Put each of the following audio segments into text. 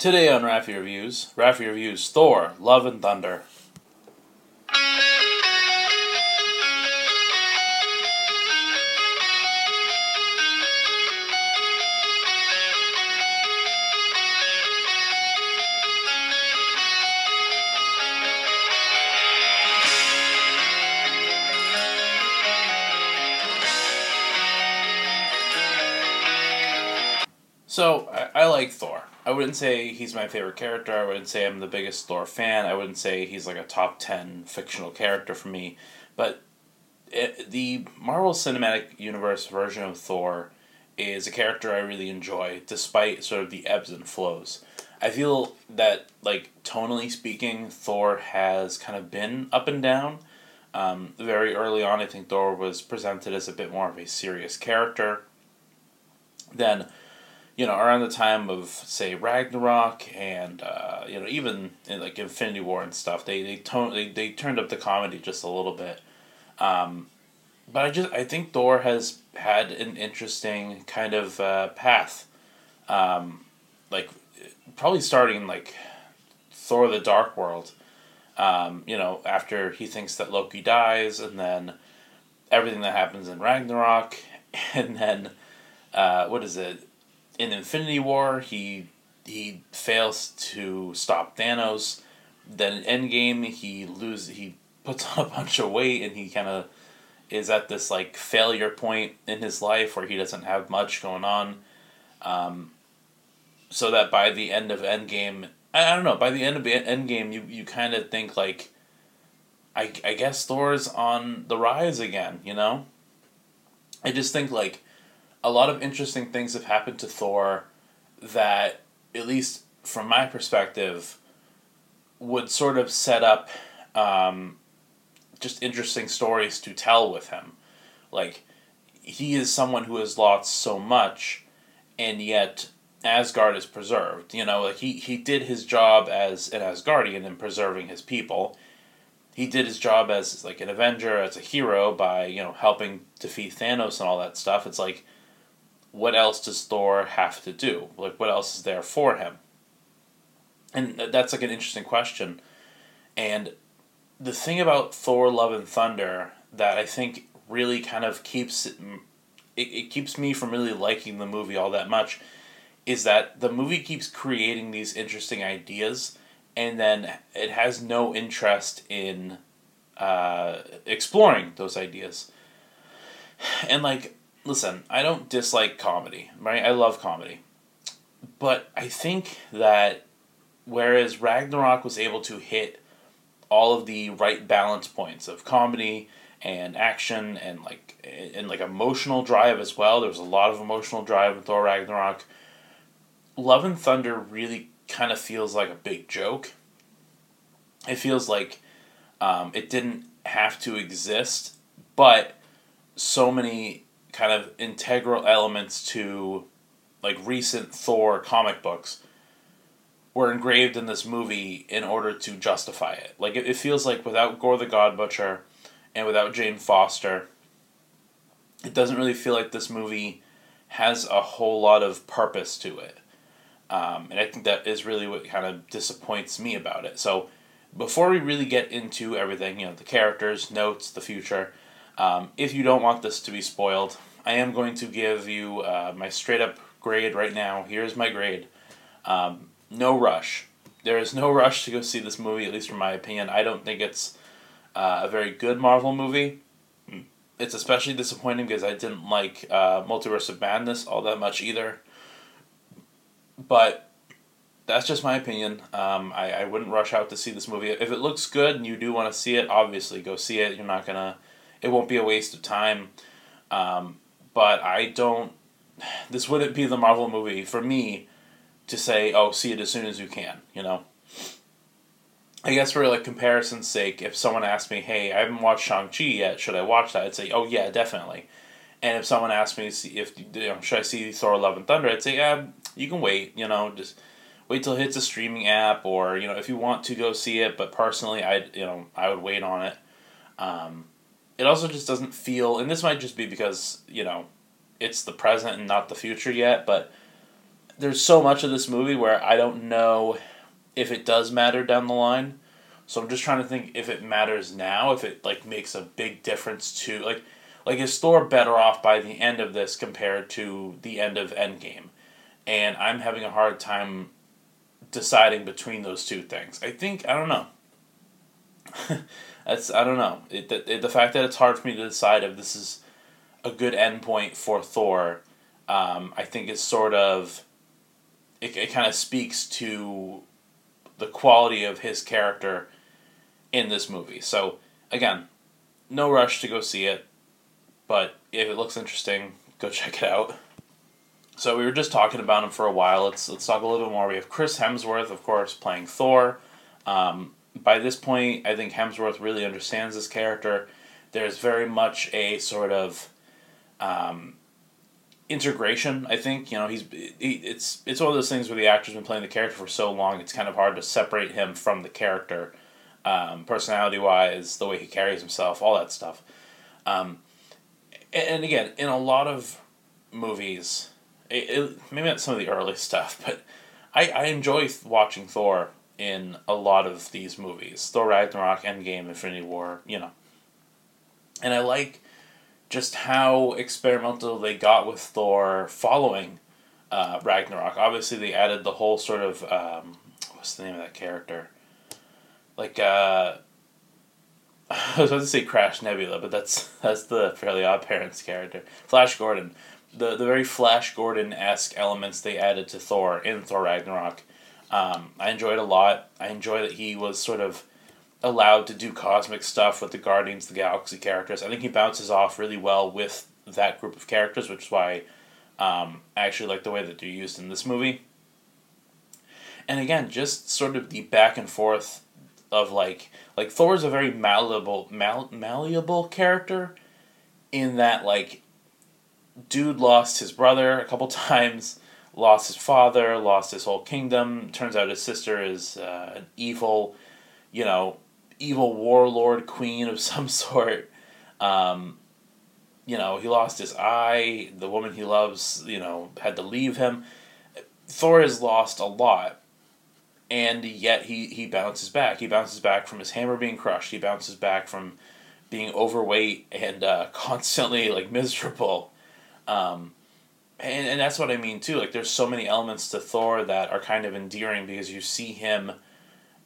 Today on Raffi Reviews, Raffi Reviews Thor, Love and Thunder. I wouldn't say he's my favorite character. I wouldn't say I'm the biggest Thor fan. I wouldn't say he's like a top 10 fictional character for me. But it, the Marvel Cinematic Universe version of Thor is a character I really enjoy, despite sort of the ebbs and flows. I feel that, like, tonally speaking, Thor has kind of been up and down. Um, very early on, I think Thor was presented as a bit more of a serious character. Then you know, around the time of say Ragnarok and uh, you know even in, like Infinity War and stuff, they they tone they, they turned up the comedy just a little bit. Um, but I just I think Thor has had an interesting kind of uh, path, um, like probably starting like Thor: The Dark World. Um, you know, after he thinks that Loki dies, and then everything that happens in Ragnarok, and then uh, what is it? In Infinity War, he he fails to stop Thanos. Then in Endgame, he lose he puts on a bunch of weight and he kind of is at this like failure point in his life where he doesn't have much going on. Um, so that by the end of Endgame, I, I don't know. By the end of Endgame, you you kind of think like, I I guess Thor's on the rise again. You know. I just think like a lot of interesting things have happened to Thor that, at least from my perspective, would sort of set up um, just interesting stories to tell with him. Like, he is someone who has lost so much, and yet Asgard is preserved. You know, like he, he did his job as an Asgardian in preserving his people. He did his job as like an Avenger, as a hero by, you know, helping defeat Thanos and all that stuff. It's like what else does Thor have to do? Like, what else is there for him? And that's like an interesting question. And the thing about Thor: Love and Thunder that I think really kind of keeps it, it, it keeps me from really liking the movie all that much is that the movie keeps creating these interesting ideas and then it has no interest in uh, exploring those ideas. And like listen, I don't dislike comedy, right? I love comedy. But I think that whereas Ragnarok was able to hit all of the right balance points of comedy and action and like and like emotional drive as well. There was a lot of emotional drive in Thor Ragnarok. Love and Thunder really kind of feels like a big joke. It feels like um, it didn't have to exist, but so many kind of integral elements to like recent Thor comic books were engraved in this movie in order to justify it. Like it, it feels like without Gorr the God Butcher and without Jane Foster, it doesn't really feel like this movie has a whole lot of purpose to it. Um, and I think that is really what kind of disappoints me about it. So before we really get into everything, you know, the characters, notes, the future, um, if you don't want this to be spoiled, I am going to give you uh, my straight up grade right now. Here's my grade. Um, no rush. There is no rush to go see this movie, at least from my opinion. I don't think it's uh, a very good Marvel movie. It's especially disappointing because I didn't like uh, Multiverse of Madness all that much either. But that's just my opinion. Um, I, I wouldn't rush out to see this movie. If it looks good and you do want to see it, obviously go see it. You're not gonna. It won't be a waste of time. Um, but I don't. This wouldn't be the Marvel movie for me to say, "Oh, see it as soon as you can." You know. I guess for like comparison's sake, if someone asked me, "Hey, I haven't watched Shang Chi yet. Should I watch that?" I'd say, "Oh yeah, definitely." And if someone asked me if you know, should I see Thor: Love and Thunder, I'd say, "Yeah, you can wait. You know, just wait till it hits a streaming app, or you know, if you want to go see it." But personally, I you know I would wait on it. Um, it also just doesn't feel, and this might just be because you know it's the present and not the future yet, but there's so much of this movie where I don't know if it does matter down the line. So I'm just trying to think if it matters now, if it like makes a big difference to like like is Thor better off by the end of this compared to the end of Endgame? And I'm having a hard time deciding between those two things. I think I don't know. That's I don't know. It, the, the fact that it's hard for me to decide if this is a good endpoint for Thor, um, I think is sort of it, it kind of speaks to the quality of his character in this movie. So again, no rush to go see it, but if it looks interesting, go check it out. So we were just talking about him for a while. Let's let's talk a little bit more. We have Chris Hemsworth, of course, playing Thor. Um, by this point, I think Hemsworth really understands this character. There's very much a sort of um, integration. I think you know he's he, it's it's one of those things where the actor's been playing the character for so long, it's kind of hard to separate him from the character, um, personality wise, the way he carries himself, all that stuff. Um, and, again, in a lot of movies, it, it, maybe not some of the early stuff, but I, I enjoy watching Thor in a lot of these movies. Thor Ragnarok, Endgame, Infinity War, you know. And I like just how experimental they got with Thor following uh, Ragnarok. Obviously, they added the whole sort of um, what's the name of that character? Like uh, I was about to say Crash Nebula, but that's that's the Fairly Odd Parents character, Flash Gordon the the very Flash Gordon esque elements they added to Thor in Thor Ragnarok. Um, I enjoyed it a lot. I enjoy that he was sort of allowed to do cosmic stuff with the Guardians the Galaxy characters. I think he bounces off really well with that group of characters, which is why um, I actually like the way that they're used in this movie. And again, just sort of the back and forth of like like Thor's a very malleable mal- malleable character in that like dude lost his brother a couple times, lost his father, lost his whole kingdom. Turns out his sister is uh, an evil, you know, evil warlord queen of some sort. Um, you know, he lost his eye. The woman he loves, you know, had to leave him. Thor has lost a lot, and yet he, he bounces back. He bounces back from his hammer being crushed. He bounces back from being overweight and uh, constantly like miserable. Um, and, and that's what I mean too. Like, there's so many elements to Thor that are kind of endearing because you see him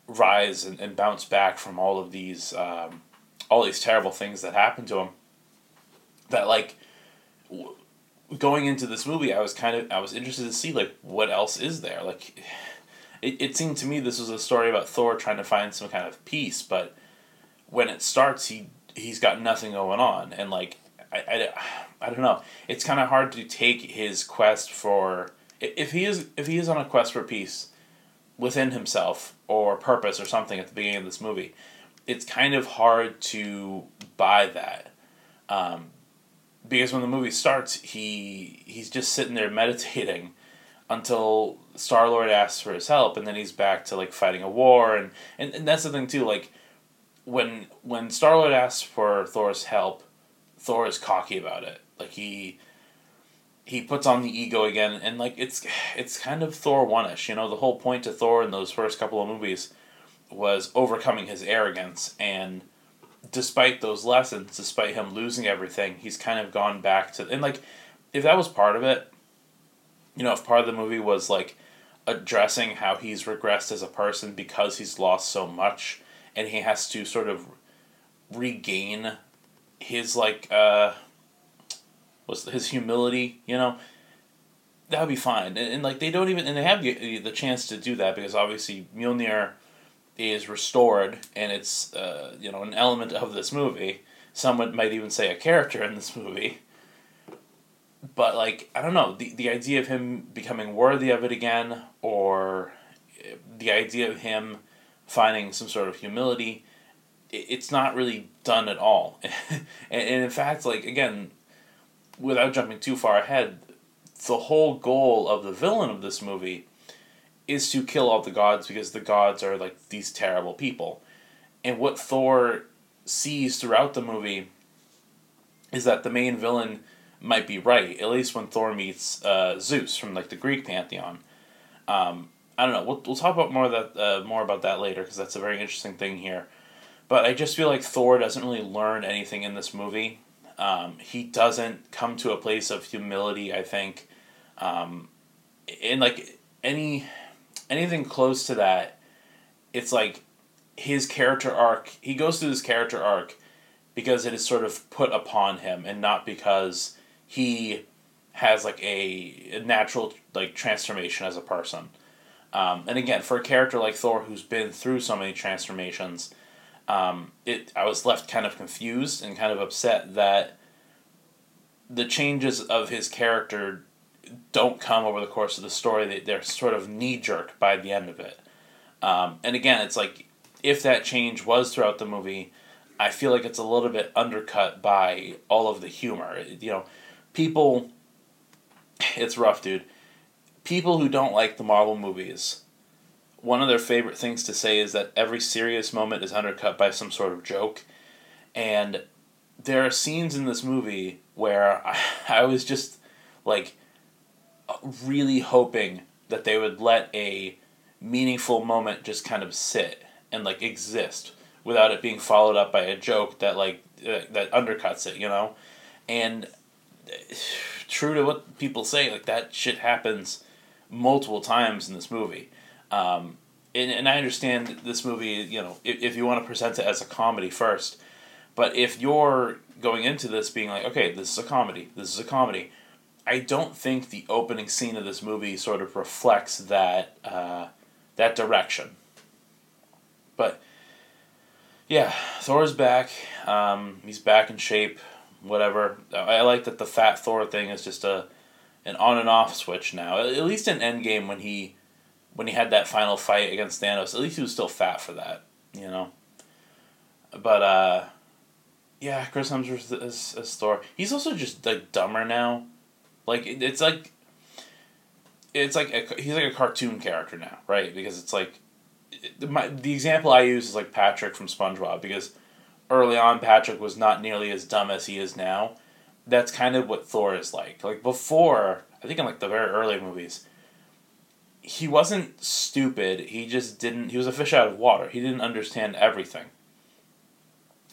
rise and, and bounce back from all of these um, all these terrible things that happen to him. That like w- going into this movie, I was kind of I was interested to see like what else is there. Like, it, it seemed to me this was a story about Thor trying to find some kind of peace, but when it starts, he he's got nothing going on, and like I, I, I don't know. It's kind of hard to take his quest for if he is if he is on a quest for peace within himself or purpose or something at the beginning of this movie. It's kind of hard to buy that. Um, because when the movie starts, he he's just sitting there meditating until Star Lord asks for his help, and then he's back to like fighting a war, and, and, and that's the thing too. Like when when Star Lord asks for Thor's help, Thor is cocky about it. Like he he puts on the ego again and like it's it's kind of Thor one ish, you know, the whole point to Thor in those first couple of movies was overcoming his arrogance and despite those lessons, despite him losing everything, he's kind of gone back to and like if that was part of it, you know, if part of the movie was like addressing how he's regressed as a person because he's lost so much and he has to sort of regain his like uh was his humility, you know, that would be fine. And, and, like they don't even and they have the, the chance to do that because obviously Mjolnir is restored and it's uh, you know an element of this movie. Someone might even say a character in this movie. But like I don't know the the idea of him becoming worthy of it again, or the idea of him finding some sort of humility it's not really done at all. and, and in fact, like, again, without jumping too far ahead, the whole goal of the villain of this movie is to kill all the gods because the gods are like these terrible people. And what Thor sees throughout the movie is that the main villain might be right. At least when Thor meets uh, Zeus from like the Greek pantheon. Um, I don't know. We'll, we'll talk about more that uh, more about that later because that's a very interesting thing here. But I just feel like Thor doesn't really learn anything in this movie. Um, he doesn't come to a place of humility. I think, um, in like any anything close to that, it's like his character arc. He goes through this character arc because it is sort of put upon him, and not because he has like a, a natural like transformation as a person. Um, and again, for a character like Thor who's been through so many transformations, um, it I was left kind of confused and kind of upset that the changes of his character don't come over the course of the story. They, they're sort of knee jerk by the end of it. Um, and again, it's like if that change was throughout the movie, I feel like it's a little bit undercut by all of the humor. You know, people, it's rough, dude people who don't like the Marvel movies, one of their favorite things to say is that every serious moment is undercut by some sort of joke. And there are scenes in this movie where I, I was just like really hoping that they would let a meaningful moment just kind of sit and like exist without it being followed up by a joke that like uh, that undercuts it, you know? And true to what people say, like that shit happens multiple times in this movie. Um, and, and I understand this movie, you know, if, if you want to present it as a comedy first, but if you're going into this being like, okay, this is a comedy, this is a comedy, I don't think the opening scene of this movie sort of reflects that uh, that direction. But yeah, Thor's back. Um, he's back in shape. Whatever. I like that the fat Thor thing is just a an on and off switch now. At least in Endgame when he when he had that final fight against Thanos, at least he was still fat for that, you know. But uh yeah, Chris Hemsworth is, is Thor. He's also just like dumber now. Like it's like it's like a, he's like a cartoon character now, right? Because it's like my the example I use is like Patrick from SpongeBob because early on Patrick was not nearly as dumb as he is now, that's kind of what Thor is like. Like before, I think in like the very early movies, he wasn't stupid. He just didn't. He was a fish out of water. He didn't understand everything.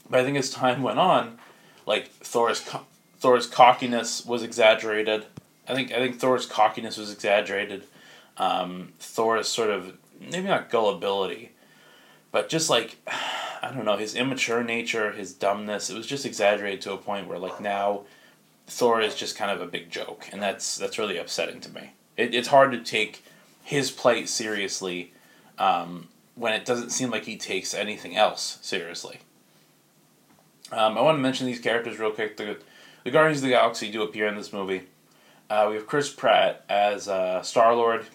But I think as time went on, like Thor's Thor's cockiness was exaggerated. I think I think Thor's cockiness was exaggerated. Um, Thor's sort of maybe not gullibility, but just like I don't know his immature nature, his dumbness. It was just exaggerated to a point where like now Thor is just kind of a big joke, and that's that's really upsetting to me. It, it's hard to take his plight seriously um, when it doesn't seem like he takes anything else seriously. Um, I want to mention these characters real quick. The, the Guardians of the Galaxy do appear in this movie. Uh, we have Chris Pratt as uh, Star Lord,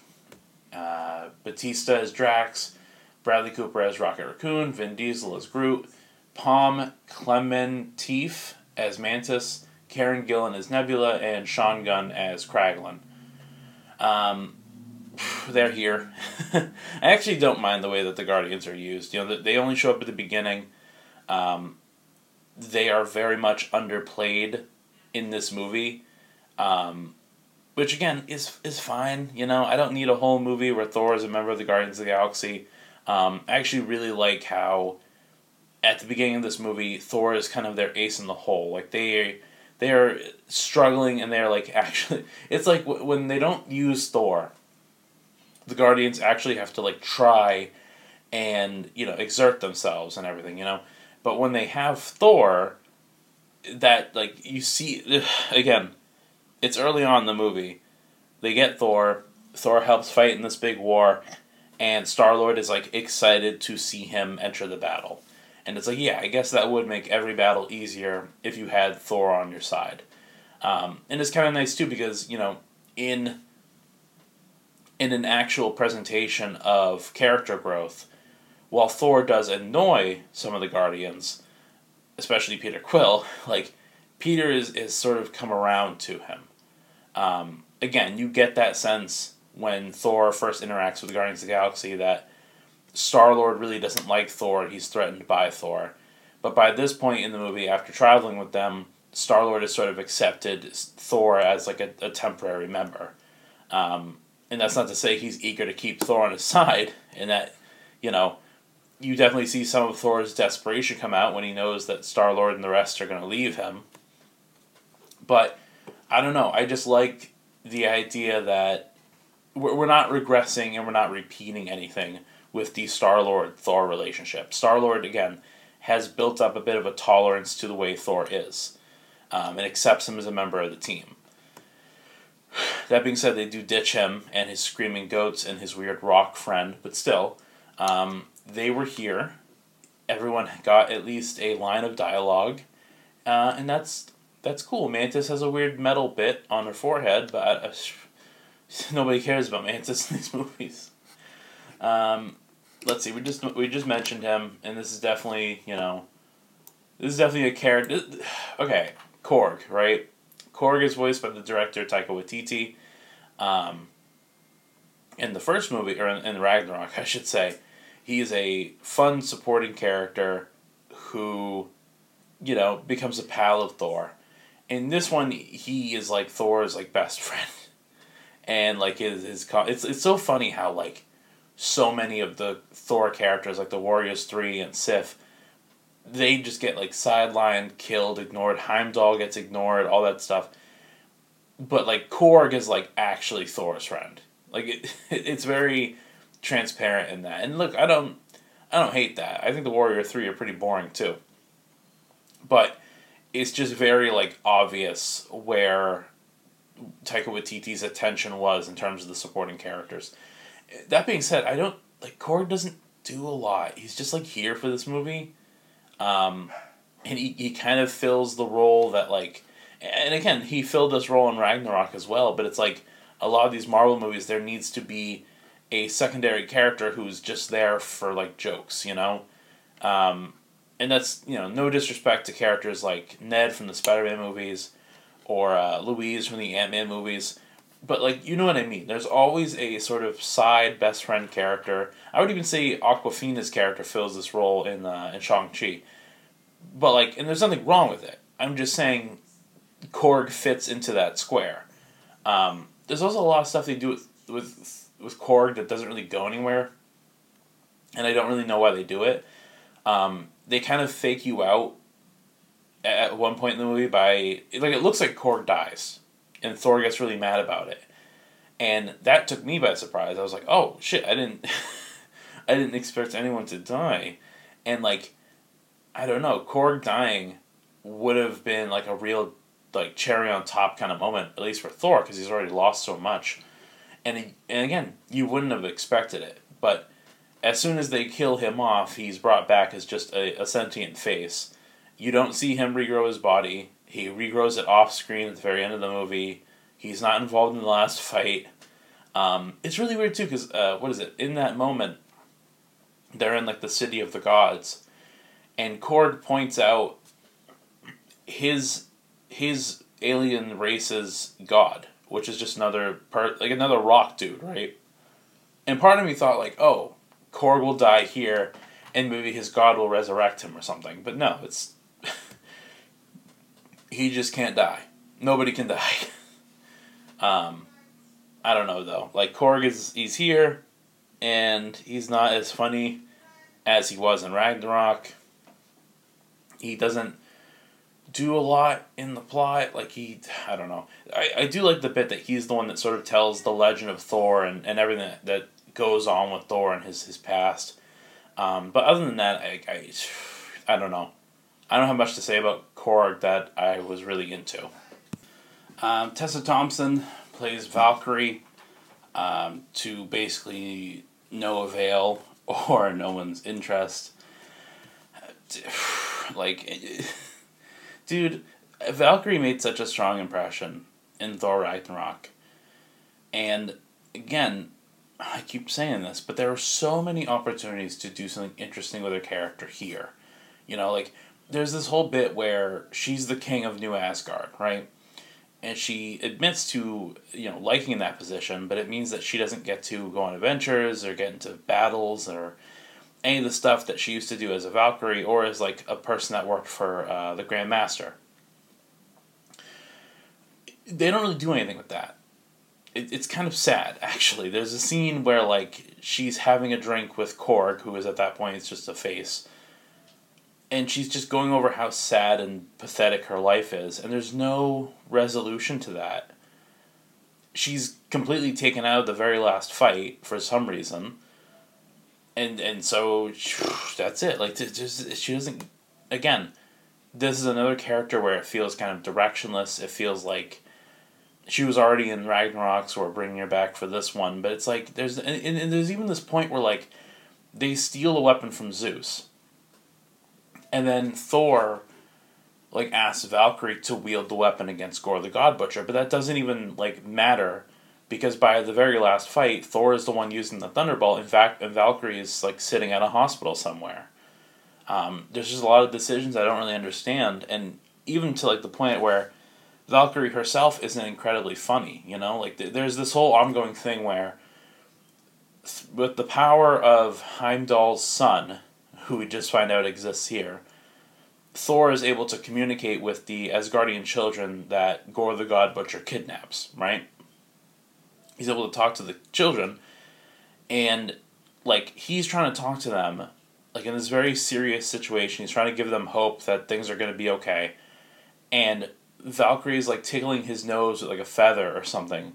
uh, Bautista as Drax, Bradley Cooper as Rocket Raccoon, Vin Diesel as Groot, Pom Klementieff as Mantis, Karen Gillan as Nebula, and Sean Gunn as Kraglin. Um, they're here. I actually don't mind the way that the Guardians are used. You know, they only show up at the beginning. Um, they are very much underplayed in this movie, um, which again is is fine. You know, I don't need a whole movie where Thor is a member of the Guardians of the Galaxy. Um, I actually really like how, at the beginning of this movie, Thor is kind of their ace in the hole. Like they they're struggling and they're like actually it's like w- when they don't use thor the guardians actually have to like try and you know exert themselves and everything you know? But when they have thor that like you see again it's early on in the movie. They get thor. Thor helps fight in this big war and star lord is like excited to see him enter the battle. And it's like, yeah, I guess that would make every battle easier if you had Thor on your side. Um, and it's kind of nice too because you know in in an actual presentation of character growth, while Thor does annoy some of the Guardians, especially Peter Quill, like Peter is is sort of come around to him. Um, again, you get that sense when Thor first interacts with the Guardians of the Galaxy that Star Lord really doesn't like Thor. He's threatened by Thor. But by this point in the movie, after traveling with them, Star Lord has sort of accepted Thor as like a, a temporary member. Um, and that's not to say he's eager to keep Thor on his side, and that, you know, you definitely see some of Thor's desperation come out when he knows that Star Lord and the rest are going to leave him. But I don't know. I just like the idea that we're, we're not regressing and we're not repeating anything with the Star Lord Thor relationship. Star Lord, again, has built up a bit of a tolerance to the way Thor is um, and accepts him as a member of the team. That being said, they do ditch him and his screaming goats and his weird rock friend, but still, um, they were here. Everyone got at least a line of dialogue, uh, and that's that's cool. Mantis has a weird metal bit on her forehead, but uh, nobody cares about Mantis in these movies. Um, let's see. We just we just mentioned him, and this is definitely you know, this is definitely a character. Okay, Korg, right? Korg is voiced by the director Taika Waititi. Um, in the first movie, or in, in Ragnarok, I should say, he is a fun supporting character who, you know, becomes a pal of Thor. In this one, he is like Thor's like best friend, and like his his it's it's so funny how like so many of the Thor characters like the Warriors three and Sif, they just get like sidelined, killed, ignored. Heimdall gets ignored, all that stuff. But like Korg is like actually Thor's friend. Like it, it's very transparent in that. And look, I don't I don't hate that. I think the Warrior 3 are pretty boring too. But it's just very like obvious where Taika Waititi's attention was in terms of the supporting characters. That being said, I don't like Korg doesn't do a lot. He's just like here for this movie. Um and he, he kind of fills the role that like and again, he filled this role in Ragnarok as well, but it's like a lot of these Marvel movies there needs to be a secondary character who's just there for like jokes, you know? Um, and that's, you know, no disrespect to characters like Ned from the Spider Man movies or uh, Luis from the Ant Man movies. But, like, you know what I mean. There's always a sort of side best friend character. I would even say Awkwafina's character fills this role in, uh, in Shang-Chi. But, like, and there's nothing wrong with it. I'm just saying Korg fits into that square. Um, there's also a lot of stuff they do with, with with Korg that doesn't really go anywhere, and I don't really know why they do it. Um, they kind of fake you out at one point in the movie by like it looks like Korg dies, and Thor gets really mad about it, and that took me by surprise. I was like, oh shit, I didn't, I didn't expect anyone to die, and like, I don't know, Korg dying would have been like a real like cherry on top kind of moment, at least for Thor, because he's already lost so much and and again, you wouldn't have expected it, but as soon as they kill him off, he's brought back as just a, a sentient face. You don't see him regrow his body. He regrows it off screen at the very end of the movie. He's not involved in the last fight. Um, it's really weird too, because uh, what is it? In that moment, they're in like the city of the gods, and Korg points out his his alien race's god which is just another part, like another rock dude, right? And part of me thought like, oh, Korg will die here, and maybe his god will resurrect him or something. But no, it's he just can't die. Nobody can die. um, I don't know though. Like Korg is he's here, and he's not as funny as he was in Ragnarok. He doesn't do a lot in the plot. Like he, I don't know. I, I do like the bit that he's the one that sort of tells the legend of Thor and, and everything that, that goes on with Thor and his his past. Um, but other than that, I, I, I don't know. I don't have much to say about That I was really into. Um, Tessa Thompson plays Valkyrie um, to basically no avail or no one's interest. Like dude, Valkyrie made such a strong impression in Thor Ragnarok. And again, I keep saying this, but there are so many opportunities to do something interesting with her character here. You know, like there's this whole bit where she's the king of New Asgard, right? And she admits to, you know, liking that position, but it means that she doesn't get to go on adventures or get into battles or any of the stuff that she used to do as a Valkyrie or as like a person that worked for uh, the Grand Master. they don't really do anything with that. It, it's kind of sad, actually. There's a scene where, like, she's having a drink with Korg, who is at that point, it's just a face. And she's just going over how sad and pathetic her life is, and there's no resolution to that. She's completely taken out of the very last fight for some reason. And and so that's it. Like just she doesn't again, this is another character where it feels kind of directionless. It feels like she was already in Ragnarok, so we're bringing her back for this one. But it's like there's and, and there's even this point where like they steal a weapon from Zeus, and then Thor like asks Valkyrie to wield the weapon against Gorr the God Butcher, but that doesn't even like matter because by the very last fight, Thor is the one using the Thunderbolt. In fact, and Valkyrie is like sitting at a hospital somewhere. Um, there's just a lot of decisions I don't really understand, and even to like the point where Valkyrie herself isn't incredibly funny. You know, like th- there's this whole ongoing thing where, th- with the power of Heimdall's son, who we just find out exists here, Thor is able to communicate with the Asgardian children that Gorr the God Butcher kidnaps. Right. He's able to talk to the children, and like he's trying to talk to them like in this very serious situation. He's trying to give them hope that things are going to be okay. And Valkyrie is like tickling his nose with like a feather or something.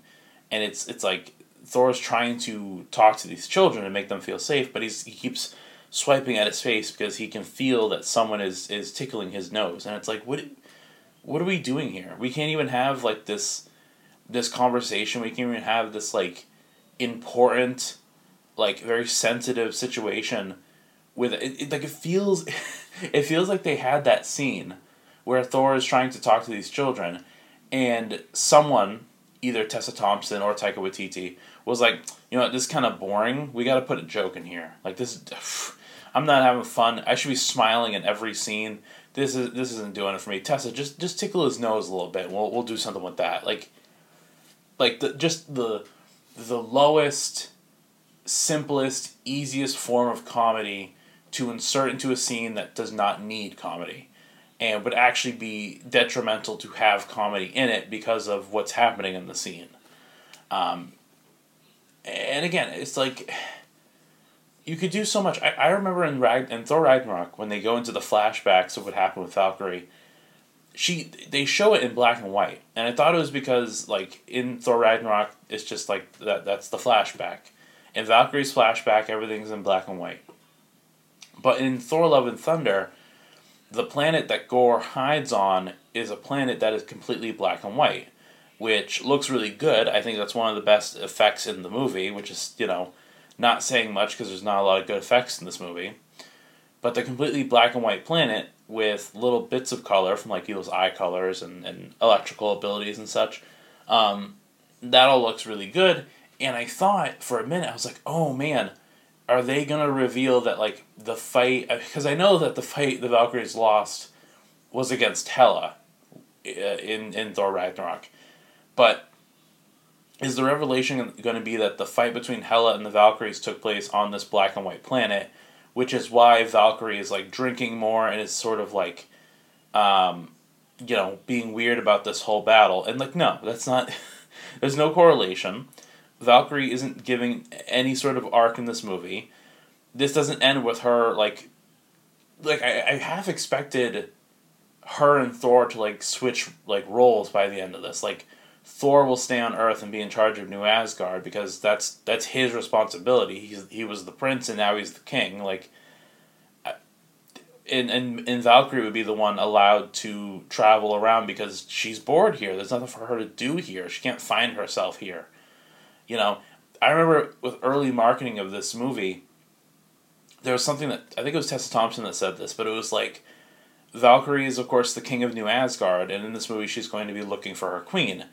And it's it's like Thor's trying to talk to these children and make them feel safe, but he's he keeps swiping at his face because he can feel that someone is is tickling his nose. And it's like what what are we doing here? We can't even have like this this conversation. We can't even have this like important like very sensitive situation with it, it like it feels it feels like they had that scene where Thor is trying to talk to these children and someone either Tessa Thompson or Taika Waititi was like, you know, this is kind of boring. We got to put a joke in here. Like this I'm not having fun. I should be smiling in every scene. This is this isn't doing it for me. Tessa, just just tickle his nose a little bit. We'll we'll do something with that. Like like the just the the lowest simplest easiest form of comedy to insert into a scene that does not need comedy and would actually be detrimental to have comedy in it because of what's happening in the scene. Um, and again, it's like you could do so much. I, I remember in Rag in Thor Ragnarok when they go into the flashbacks of what happened with Valkyrie. She they show it in black and white, and I thought it was because like in Thor Ragnarok, it's just like that. That's the flashback. In Valkyrie's flashback, everything's in black and white. But in Thor Love and Thunder, the planet that Gorr hides on is a planet that is completely black and white, which looks really good. I think that's one of the best effects in the movie, which is, you know, not saying much because there's not a lot of good effects in this movie. But the completely black and white planet with little bits of color from like people's eye colors and, and electrical abilities and such, um, that all looks really good. And I thought for a minute, I was like, oh man, are they gonna reveal that like the fight? Because I know that the fight the Valkyries lost was against Hela uh, in in Thor Ragnarok, but is the revelation going to be that the fight between Hela and the Valkyries took place on this black and white planet, which is why Valkyrie is like drinking more and is sort of like, um, you know, being weird about this whole battle. And like, no, that's not. there's no correlation. Valkyrie isn't giving any sort of arc in this movie. This doesn't end with her like like I, I half expected her and Thor to like switch like roles by the end of this. Like Thor will stay on Earth and be in charge of New Asgard because that's that's his responsibility. He's he was the prince and now he's the king. Like and, and and Valkyrie would be the one allowed to travel around because she's bored here. There's nothing for her to do here. She can't find herself here. You know, I remember with early marketing of this movie, there was something that I think it was Tessa Thompson that said this, but it was like Valkyrie is of course the king of New Asgard, and in this movie she's going to be looking for her queen.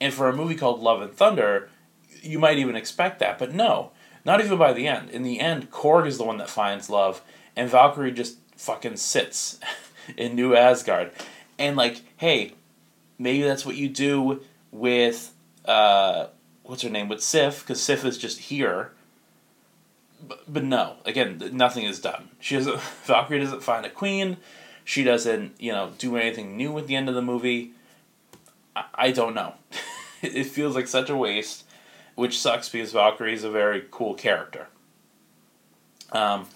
And for a movie called Love and Thunder, you might even expect that, but no, not even by the end. In the end, Korg is the one that finds love, and Valkyrie just fucking sits in New Asgard. And like, hey, maybe that's what you do with uh, what's her name with Sif because Sif is just here. But, but no, again, nothing is done. She doesn't. Valkyrie doesn't find a queen. She doesn't, you know, do anything new at the end of the movie. I, I don't know. it feels like such a waste, which sucks because Valkyrie is a very cool character. Um,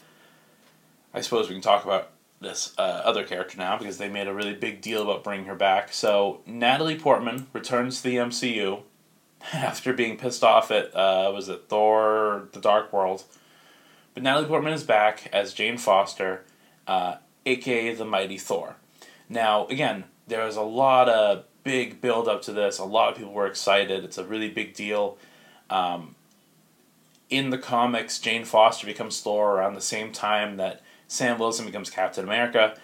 I suppose we can talk about this uh, other character now because they made a really big deal about bringing her back. So Natalie Portman returns to the MCU after being pissed off at uh, was it Thor: The Dark World. But Natalie Portman is back as Jane Foster, uh, aka the Mighty Thor. Now, again, there was a lot of big build up to this. A lot of people were excited. It's a really big deal. Um, in the comics, Jane Foster becomes Thor around the same time that Sam Wilson becomes Captain America.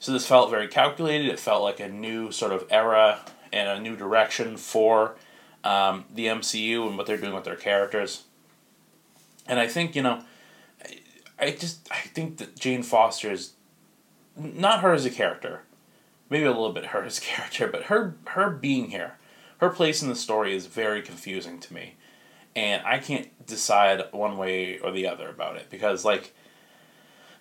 So this felt very calculated. It felt like a new sort of era and a new direction for um, the MCU and what they're doing with their characters. And I think, you know, I just I think that Jane Foster is not her as a character, maybe a little bit her a character, but her her being here, her place in the story is very confusing to me, and I can't decide one way or the other about it because like.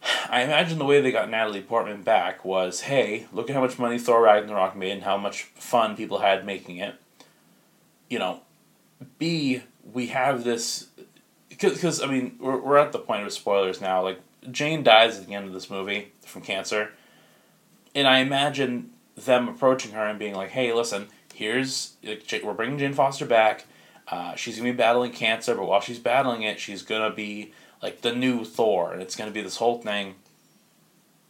I imagine the way they got Natalie Portman back was, hey, look at how much money Thor Ragnarok made and how much fun people had making it. You know, B, we have this because I mean we're we're at the point of spoilers now. Like Jane dies at the end of this movie from cancer, and I imagine them approaching her and being like, "Hey, listen, here's we're bringing Jane Foster back. Uh, she's gonna be battling cancer, but while she's battling it, she's gonna be like the new Thor, and it's gonna be this whole thing.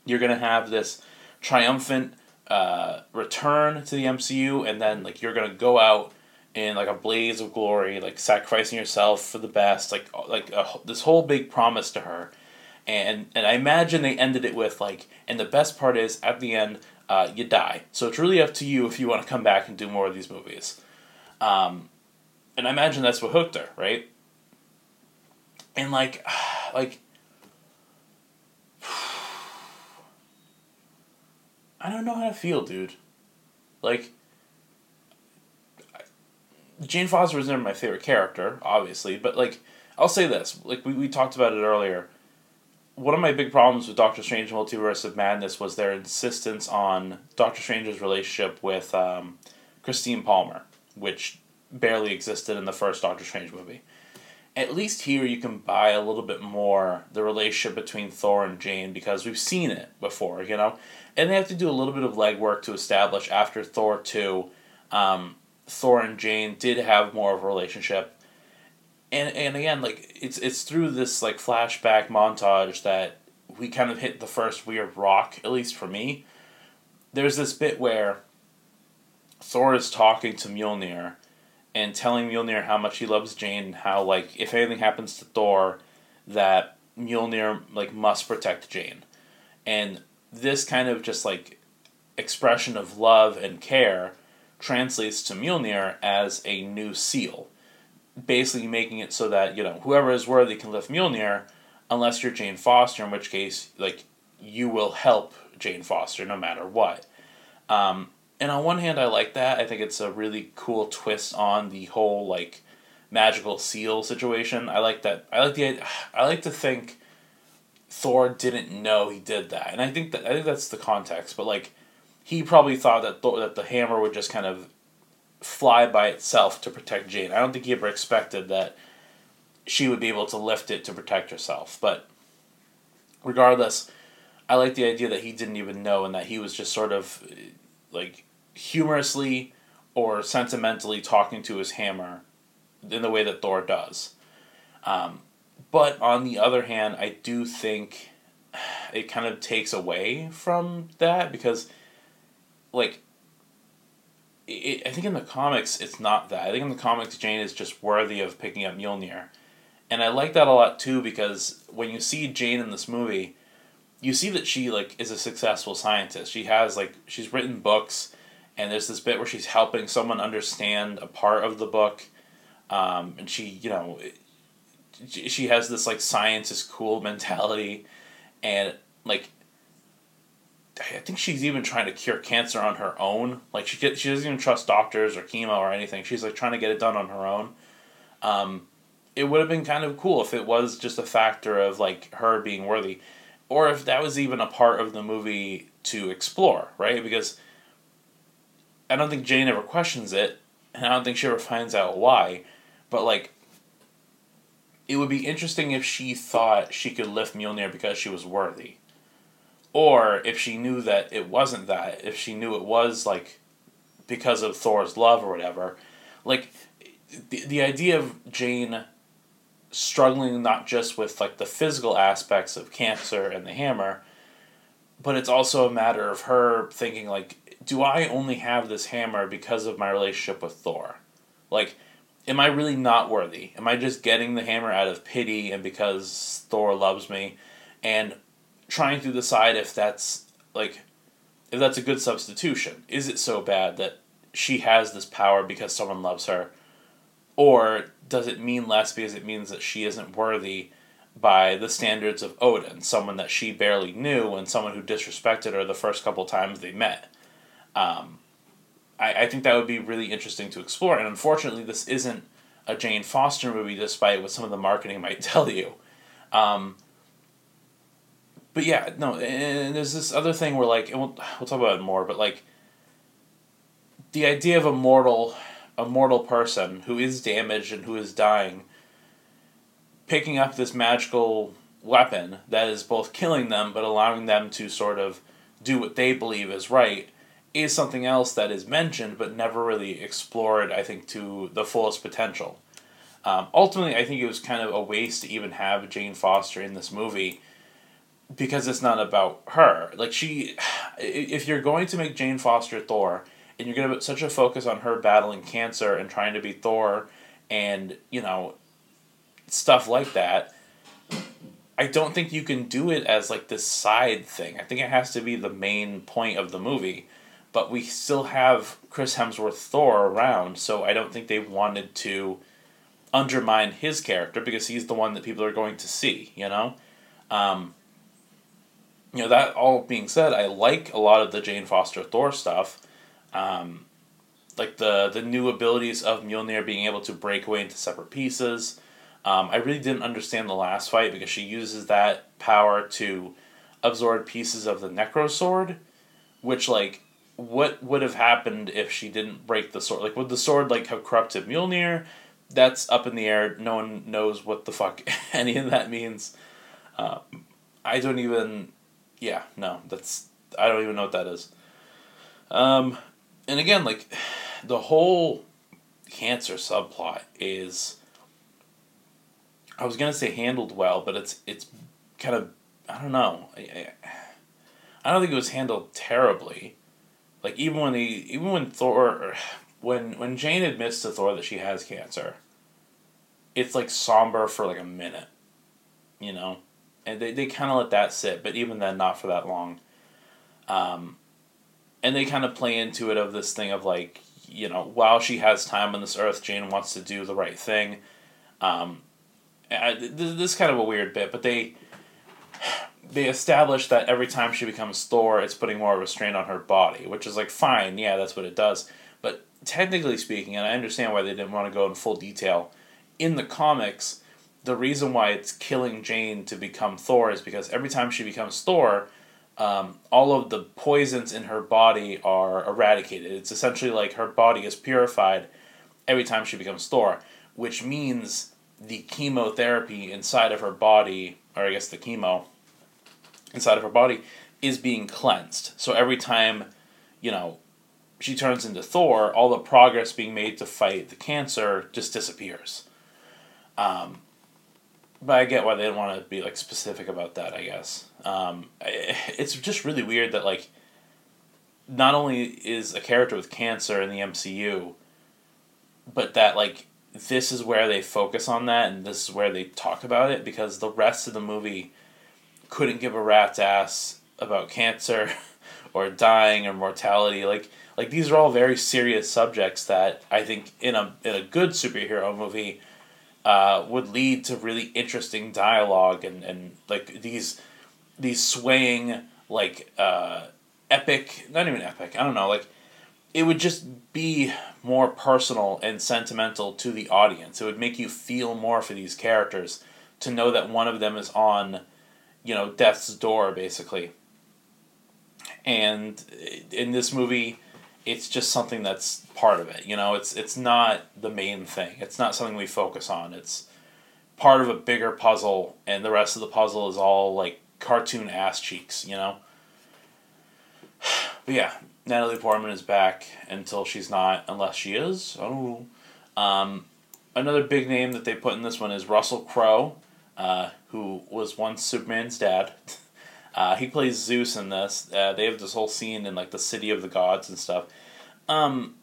You're gonna have this triumphant uh, return to the MCU, and then like you're gonna go out." in like a blaze of glory, like sacrificing yourself for the best, like like a, this whole big promise to her, and and I imagine they ended it with like, and the best part is at the end, uh, you die. So it's really up to you if you want to come back and do more of these movies, um, and I imagine that's what hooked her, right? And like, like. I don't know how to feel, dude. Like, Jane Foster was never my favorite character, obviously, but like I'll say this, like we, we talked about it earlier. One of my big problems with Doctor Strange Multiverse of Madness was their insistence on Doctor Strange's relationship with um, Christine Palmer, which barely existed in the first Doctor Strange movie. At least here you can buy a little bit more the relationship between Thor and Jane because we've seen it before, you know? And they have to do a little bit of legwork to establish after Thor 2 um, Thor and Jane did have more of a relationship. And and again, like it's it's through this like flashback montage that we kind of hit the first weird rock, at least for me. There's this bit where Thor is talking to Mjolnir and telling Mjolnir how much he loves Jane and how like if anything happens to Thor that Mjolnir like must protect Jane. And this kind of just like expression of love and care translates to Mjolnir as a new seal, basically making it so that you know whoever is worthy can lift Mjolnir, unless you're Jane Foster, in which case like you will help Jane Foster no matter what. Um, and on one hand, I like that. I think it's a really cool twist on the whole like magical seal situation. I like that. I like the. I like to think Thor didn't know he did that, and I think that I think that's the context. But like, he probably thought that Thor, that the hammer would just kind of fly by itself to protect Jane. I don't think he ever expected that she would be able to lift it to protect herself. But regardless, I like the idea that he didn't even know and that he was just sort of like humorously or sentimentally talking to his hammer in the way that Thor does. Um, but on the other hand, I do think it kind of takes away from that because like it, I think in the comics it's not that. I think in the comics Jane is just worthy of picking up Mjolnir. And I like that a lot too because when you see Jane in this movie, you see that she like is a successful scientist. She has like she's written books and there's this bit where she's helping someone understand a part of the book. Um, and she, you know, she has this like science is cool mentality and like I think she's even trying to cure cancer on her own. Like she she doesn't even trust doctors or chemo or anything. She's like trying to get it done on her own. Um, it would have been kind of cool if it was just a factor of like her being worthy, or if that was even a part of the movie to explore, right? Because I don't think Jane ever questions it, and I don't think she ever finds out why. But like, it would be interesting if she thought she could lift Mjolnir because she was worthy, or if she knew that it wasn't that. If she knew it was like because of Thor's love or whatever, like the the idea of Jane struggling not just with like the physical aspects of cancer and the hammer, but it's also a matter of her thinking like, do I only have this hammer because of my relationship with Thor? Like, am I really not worthy? Am I just getting the hammer out of pity and because Thor loves me? And trying to decide if that's like if that's a good substitution. Is it so bad that she has this power because someone loves her? Or does it mean less because it means that she isn't worthy by the standards of Odin, someone that she barely knew and someone who disrespected her the first couple times they met? Um, I, I think that would be really interesting to explore. And unfortunately, this isn't a Jane Foster movie, despite what some of the marketing might tell you. Um, but yeah, no, and there's this other thing where like, and we'll we'll talk about it more, but like, the idea of a mortal, a mortal person who is damaged and who is dying, picking up this magical weapon that is both killing them but allowing them to sort of do what they believe is right is something else that is mentioned but never really explored, I think, to the fullest potential. Um, ultimately, I think it was kind of a waste to even have Jane Foster in this movie because it's not about her. Like, she, if you're going to make Jane Foster Thor and you're going to put such a focus on her battling cancer and trying to be Thor and, you know, stuff like that, I don't think you can do it as like this side thing. I think it has to be the main point of the movie but we still have Chris Hemsworth Thor around, so I don't think they wanted to undermine his character because he's the one that people are going to see, you know? Um, you know, that all being said, I like a lot of the Jane Foster Thor stuff. Um, like the, the new abilities of Mjolnir being able to break away into separate pieces. Um, I really didn't understand the last fight because she uses that power to absorb pieces of the Necro Sword, which, like, what would have happened if she didn't break the sword? Like, would the sword like have corrupted Mjolnir? That's up in the air. No one knows what the fuck any of that means. Uh, I don't even. Yeah, no, that's I don't even know what that is. Um, and again, like the whole cancer subplot is. I was gonna say handled well, but it's it's kind of I don't know. I, I don't think it was handled terribly. Like even when he, even when Thor, when when Jane admits to Thor that she has cancer, it's like somber for like a minute, you know, and they they kind of let that sit, but even then, not for that long. Um, and they kind of play into it of this thing of like you know while she has time on this earth, Jane wants to do the right thing. Um, I, this is kind of a weird bit, but they they establish that every time she becomes Thor, it's putting more restraint on her body, which is like fine, yeah, that's what it does. But technically speaking, and I understand why they didn't want to go in full detail, in the comics, the reason why it's killing Jane to become Thor is because every time she becomes Thor, um, all of the poisons in her body are eradicated. It's essentially like her body is purified every time she becomes Thor, which means the chemotherapy inside of her body, or I guess the chemo, inside of her body is being cleansed. So every time, you know, she turns into Thor, all the progress being made to fight the cancer just disappears. Um, but I get why they didn't want to be like specific about that. I guess um, it's just really weird that like not only is a character with cancer in the MCU, but that like this is where they focus on that and this is where they talk about it because the rest of the movie couldn't give a rat's ass about cancer or dying or mortality. Like like these are all very serious subjects that I think in a in a good superhero movie uh, would lead to really interesting dialogue and, and like these these swaying like uh, epic not even epic I don't know like it would just be more personal and sentimental to the audience. It would make you feel more for these characters to know that one of them is on you know, death's door, basically. And in this movie, it's just something that's part of it. You know, it's it's not the main thing. It's not something we focus on. It's part of a bigger puzzle, and the rest of the puzzle is all like cartoon ass cheeks. You know. But yeah, Natalie Portman is back until she's not, unless she is. I don't know. Um, another big name that they put in this one is Russell Crowe, uh, who was once Superman's dad. Uh, he plays Zeus in this. Uh, they have this whole scene in like the city of the gods and stuff. Um,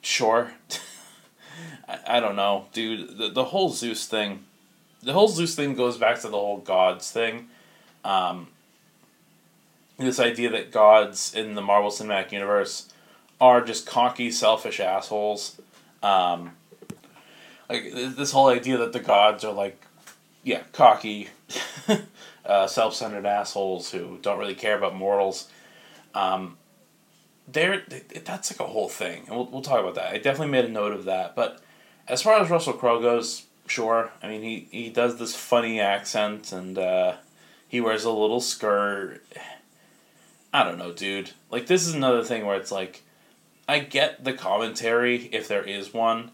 sure. I, I don't know, dude. The, the whole Zeus thing, the whole Zeus thing goes back to the whole gods thing. Um, this idea that gods in the Marvel Cinematic Universe are just cocky, selfish assholes. Um, like this whole idea that the gods are like, yeah, cocky, uh, self-centered assholes who don't really care about mortals. Um, they're, that's like a whole thing, and we'll, we'll talk about that. I definitely made a note of that. But as far as Russell Crowe goes, sure. I mean, he, he does this funny accent, and uh, he wears a little skirt. I don't know, dude. Like, this is another thing where it's like, I get the commentary if there is one,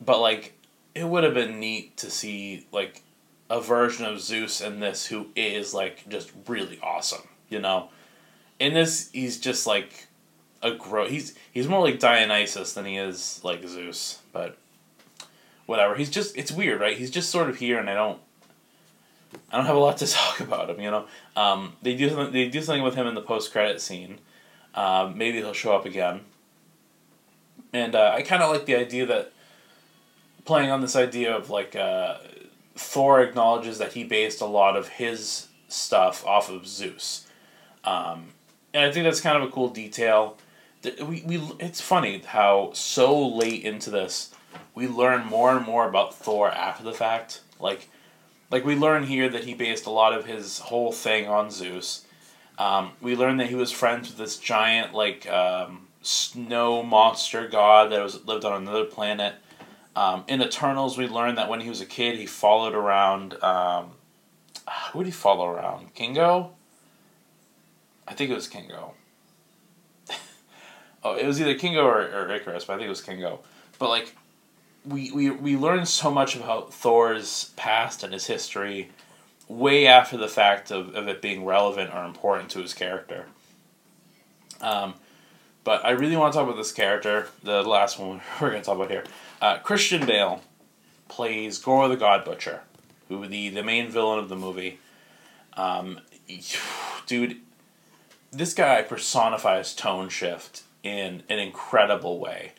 but like, it would have been neat to see like a version of Zeus in this who is like just really awesome, you know. In this, he's just like a gro. He's he's more like Dionysus than he is like Zeus, but whatever. He's just it's weird, right? He's just sort of here, and I don't. I don't have a lot to talk about him, you know. Um, they do something, they do something with him in the post credit scene. Uh, maybe he'll show up again. And uh, I kind of like the idea that playing on this idea of like uh, Thor acknowledges that he based a lot of his stuff off of Zeus. Um, and I think that's kind of a cool detail. We, we, it's funny how so late into this, we learn more and more about Thor after the fact. Like, like we learn here that he based a lot of his whole thing on Zeus. Um, we learn that he was friends with this giant like um, snow monster god that was lived on another planet. Um, in Eternals, we learned that when he was a kid, he followed around. Um, who did he follow around? Kingo? I think it was Kingo. oh, it was either Kingo or, or Ikaris, but I think it was Kingo. But, like, we, we, we learned so much about Thor's past and his history way after the fact of, of it being relevant or important to his character. Um, but I really want to talk about this character, the last one we're going to talk about here. Uh, Christian Bale plays Gorr the God Butcher, who the the main villain of the movie. Um, dude, this guy personifies tone shift in an incredible way.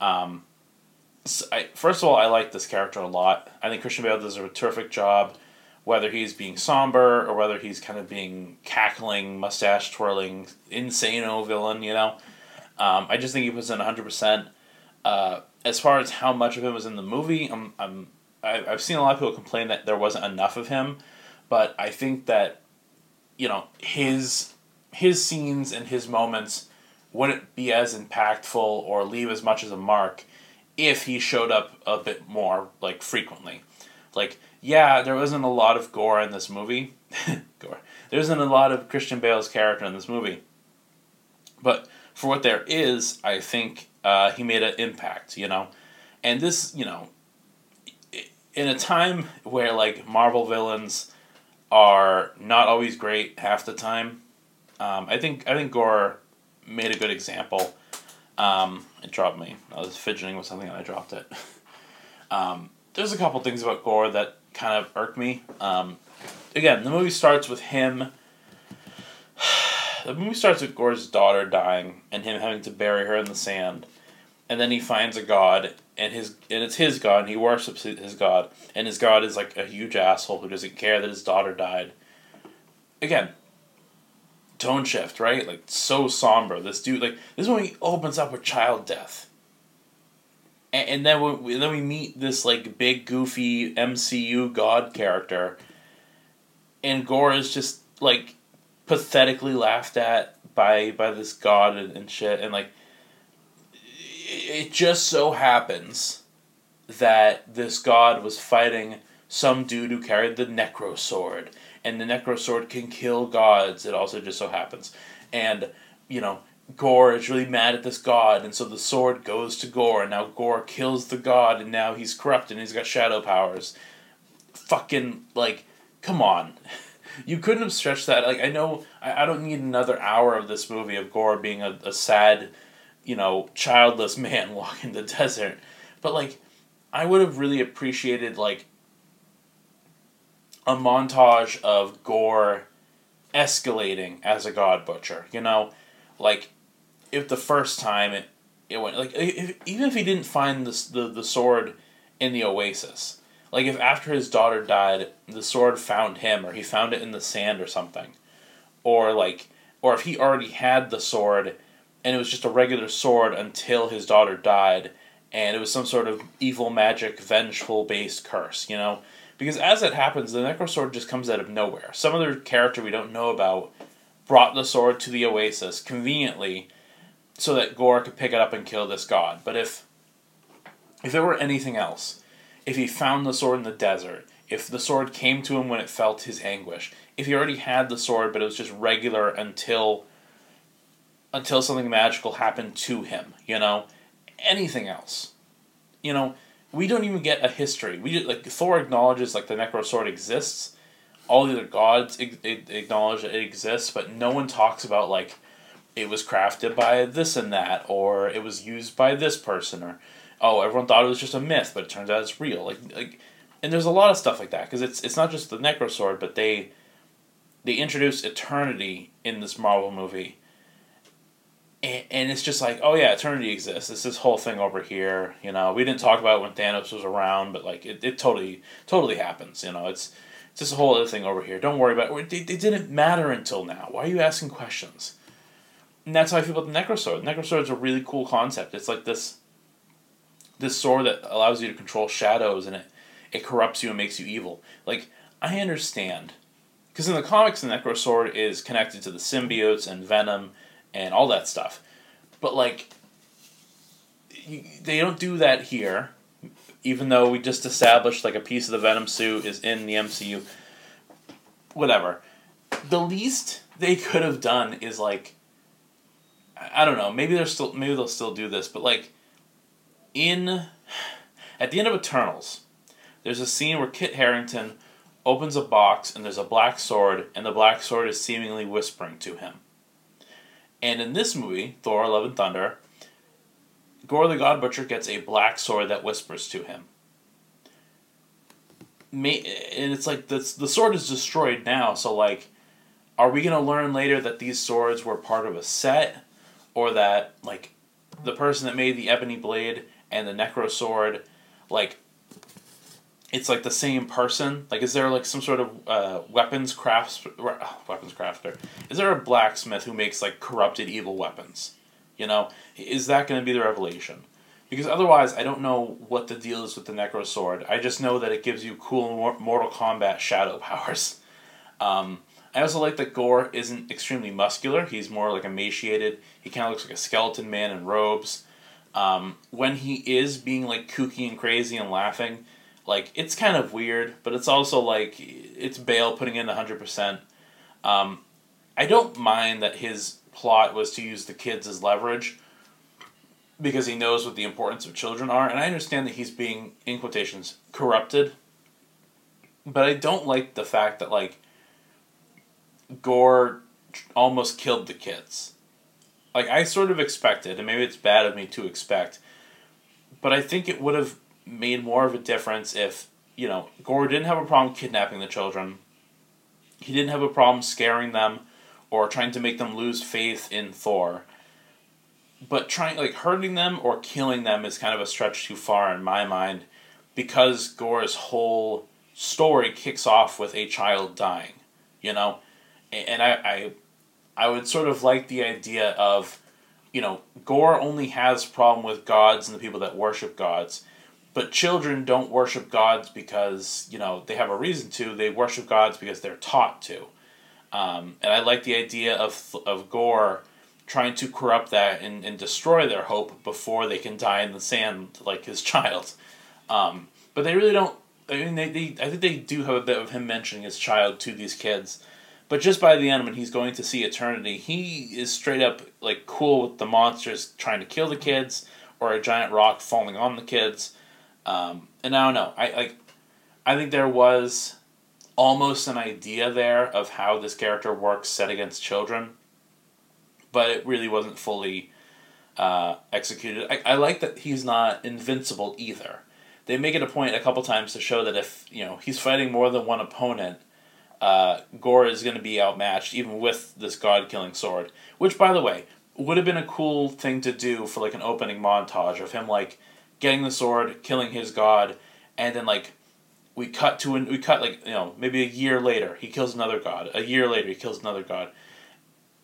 Um, so I, first of all, I like this character a lot. I think Christian Bale does a terrific job, whether he's being somber or whether he's kind of being cackling, mustache twirling, insano villain. You know, um, I just think he puts in hundred uh, percent as far as how much of him was in the movie, I'm, I'm I, I've seen a lot of people complain that there wasn't enough of him, but I think that, you know, his his scenes and his moments wouldn't be as impactful or leave as much as a mark if he showed up a bit more like frequently. Like, yeah, there wasn't a lot of gore in this movie. gore. There isn't a lot of Christian Bale's character in this movie. But for what there is, I think uh, he made an impact, you know. And this, you know, in a time where like Marvel villains are not always great half the time, um, I think I think Gorr made a good example. Um, it dropped me. I was fidgeting with something and I dropped it. um, there's a couple things about Gorr that kind of irk me. Um, again, the movie starts with him the movie starts with Gorr's daughter dying and him having to bury her in the sand. And then he finds a god and his and it's his god and he worships his god. And his god is like a huge asshole who doesn't care that his daughter died. Again tone shift right? Like so somber. This dude like this movie opens up with child death. And, and then we then we meet this like big goofy mcu god character. And gorr is just like pathetically laughed at by by this god and, and shit and like it just so happens that this god was fighting some dude who carried the necro sword and the necro sword can kill gods it also just so happens and you know Gorr is really mad at this god, and so the sword goes to Gorr and now Gorr kills the god, and now he's corrupt and he's got shadow powers. Fucking, like, come on. You couldn't have stretched that. Like, I know, I, I don't need another hour of this movie of Gorr being a, a sad, you know, childless man walking the desert. But, like, I would have really appreciated, like, a montage of Gorr escalating as a god butcher. You know, like if the first time it it went like if, even if he didn't find the, the the sword in the oasis, like if after his daughter died, the sword found him or he found it in the sand or something, or like or if he already had the sword and it was just a regular sword until his daughter died and it was some sort of evil magic vengeful based curse, you know? Because as it happens, the Necrosword just comes out of nowhere. Some other character we don't know about brought the sword to the oasis conveniently so that Gorr could pick it up and kill this god. But if if there were anything else, if he found the sword in the desert, if the sword came to him when it felt his anguish, if he already had the sword but it was just regular until until something magical happened to him, you know, anything else. You know, we don't even get a history. We just, like Thor acknowledges like the Necro Sword exists. All the other gods acknowledge that it exists, but no one talks about like it was crafted by this and that, or it was used by this person, or oh, everyone thought it was just a myth, but it turns out it's real. Like like, and there's a lot of stuff like that because it's it's not just the Necro Sword, but they they introduce eternity in this Marvel movie. And, and it's just like, oh yeah, eternity exists. It's this whole thing over here. You know, we didn't talk about when Thanos was around, but like it, it totally totally happens. You know, it's it's just a whole other thing over here. Don't worry about it. It, didn't matter until now. Why are you asking questions? and that's how I feel about the Necrosword. The is a really cool concept. It's like this this sword that allows you to control shadows and it, it corrupts you and makes you evil. Like, I understand. Because in the comics, the Necro Sword is connected to the symbiotes and Venom and all that stuff. But, like, you, they don't do that here, even though we just established, like, a piece of the Venom suit is in the MCU. Whatever. The least they could have done is, like, I don't know. Maybe they're still maybe they'll still do this, but like in at the end of Eternals, there's a scene where Kit Harington opens a box and there's a black sword and the black sword is seemingly whispering to him. And in this movie, Thor: Love and Thunder, Gorr the God Butcher gets a black sword that whispers to him. May, and it's like the the sword is destroyed now, so like, are we gonna learn later that these swords were part of a set? or that like the person that made the ebony blade and the necro sword like it's like the same person. Like is there like some sort of uh, weapons crafts weapons crafter? Is there a blacksmith who makes like corrupted evil weapons? You know? Is that going to be the revelation? Because otherwise i don't know what the deal is with the necro sword i just know that it gives you cool mortal kombat shadow powers. Um, I also like that Gorr isn't extremely muscular. He's more like emaciated. He kind of looks like a skeleton man in robes. Um, when he is being like kooky and crazy and laughing, like it's kind of weird, but it's also like it's Bale putting in hundred um, percent. I don't mind that his plot was to use the kids as leverage because he knows what the importance of children are, and I understand that he's being in quotations corrupted. But I don't like the fact that like Gorr almost killed the kids. Like I sort of expected, and maybe it's bad of me to expect, but I think it would have made more of a difference if you know Gorr didn't have a problem kidnapping the children. He didn't have a problem scaring them or trying to make them lose faith in Thor. But trying like hurting them or killing them is kind of a stretch too far in my mind because Gorr's whole story kicks off with a child dying. You know, and I, I, I would sort of like the idea of, you know, Gorr only has problem with gods and the people that worship gods, but children don't worship gods because you know they have a reason to. They worship gods because they're taught to, um, and I like the idea of of Gorr trying to corrupt that and, and destroy their hope before they can die in the sand like his child. Um, but they really don't. I mean, they, they I think they do have a bit of him mentioning his child to these kids, But just by the end, when he's going to see eternity, he is straight up like cool with the monsters trying to kill the kids or a giant rock falling on the kids. Um, and I don't know. I like. I think there was almost an idea there of how this character works set against children, but it really wasn't fully uh, executed. I, I like that he's not invincible either. They make it a point a couple times to show that if you know he's fighting more than one opponent, uh, Gorr is going to be outmatched even with this god killing sword. Which, by the way, would have been a cool thing to do for like an opening montage of him like getting the sword, killing his god, and then like we cut to an we cut like you know maybe a year later he kills another god. A year later he kills another god.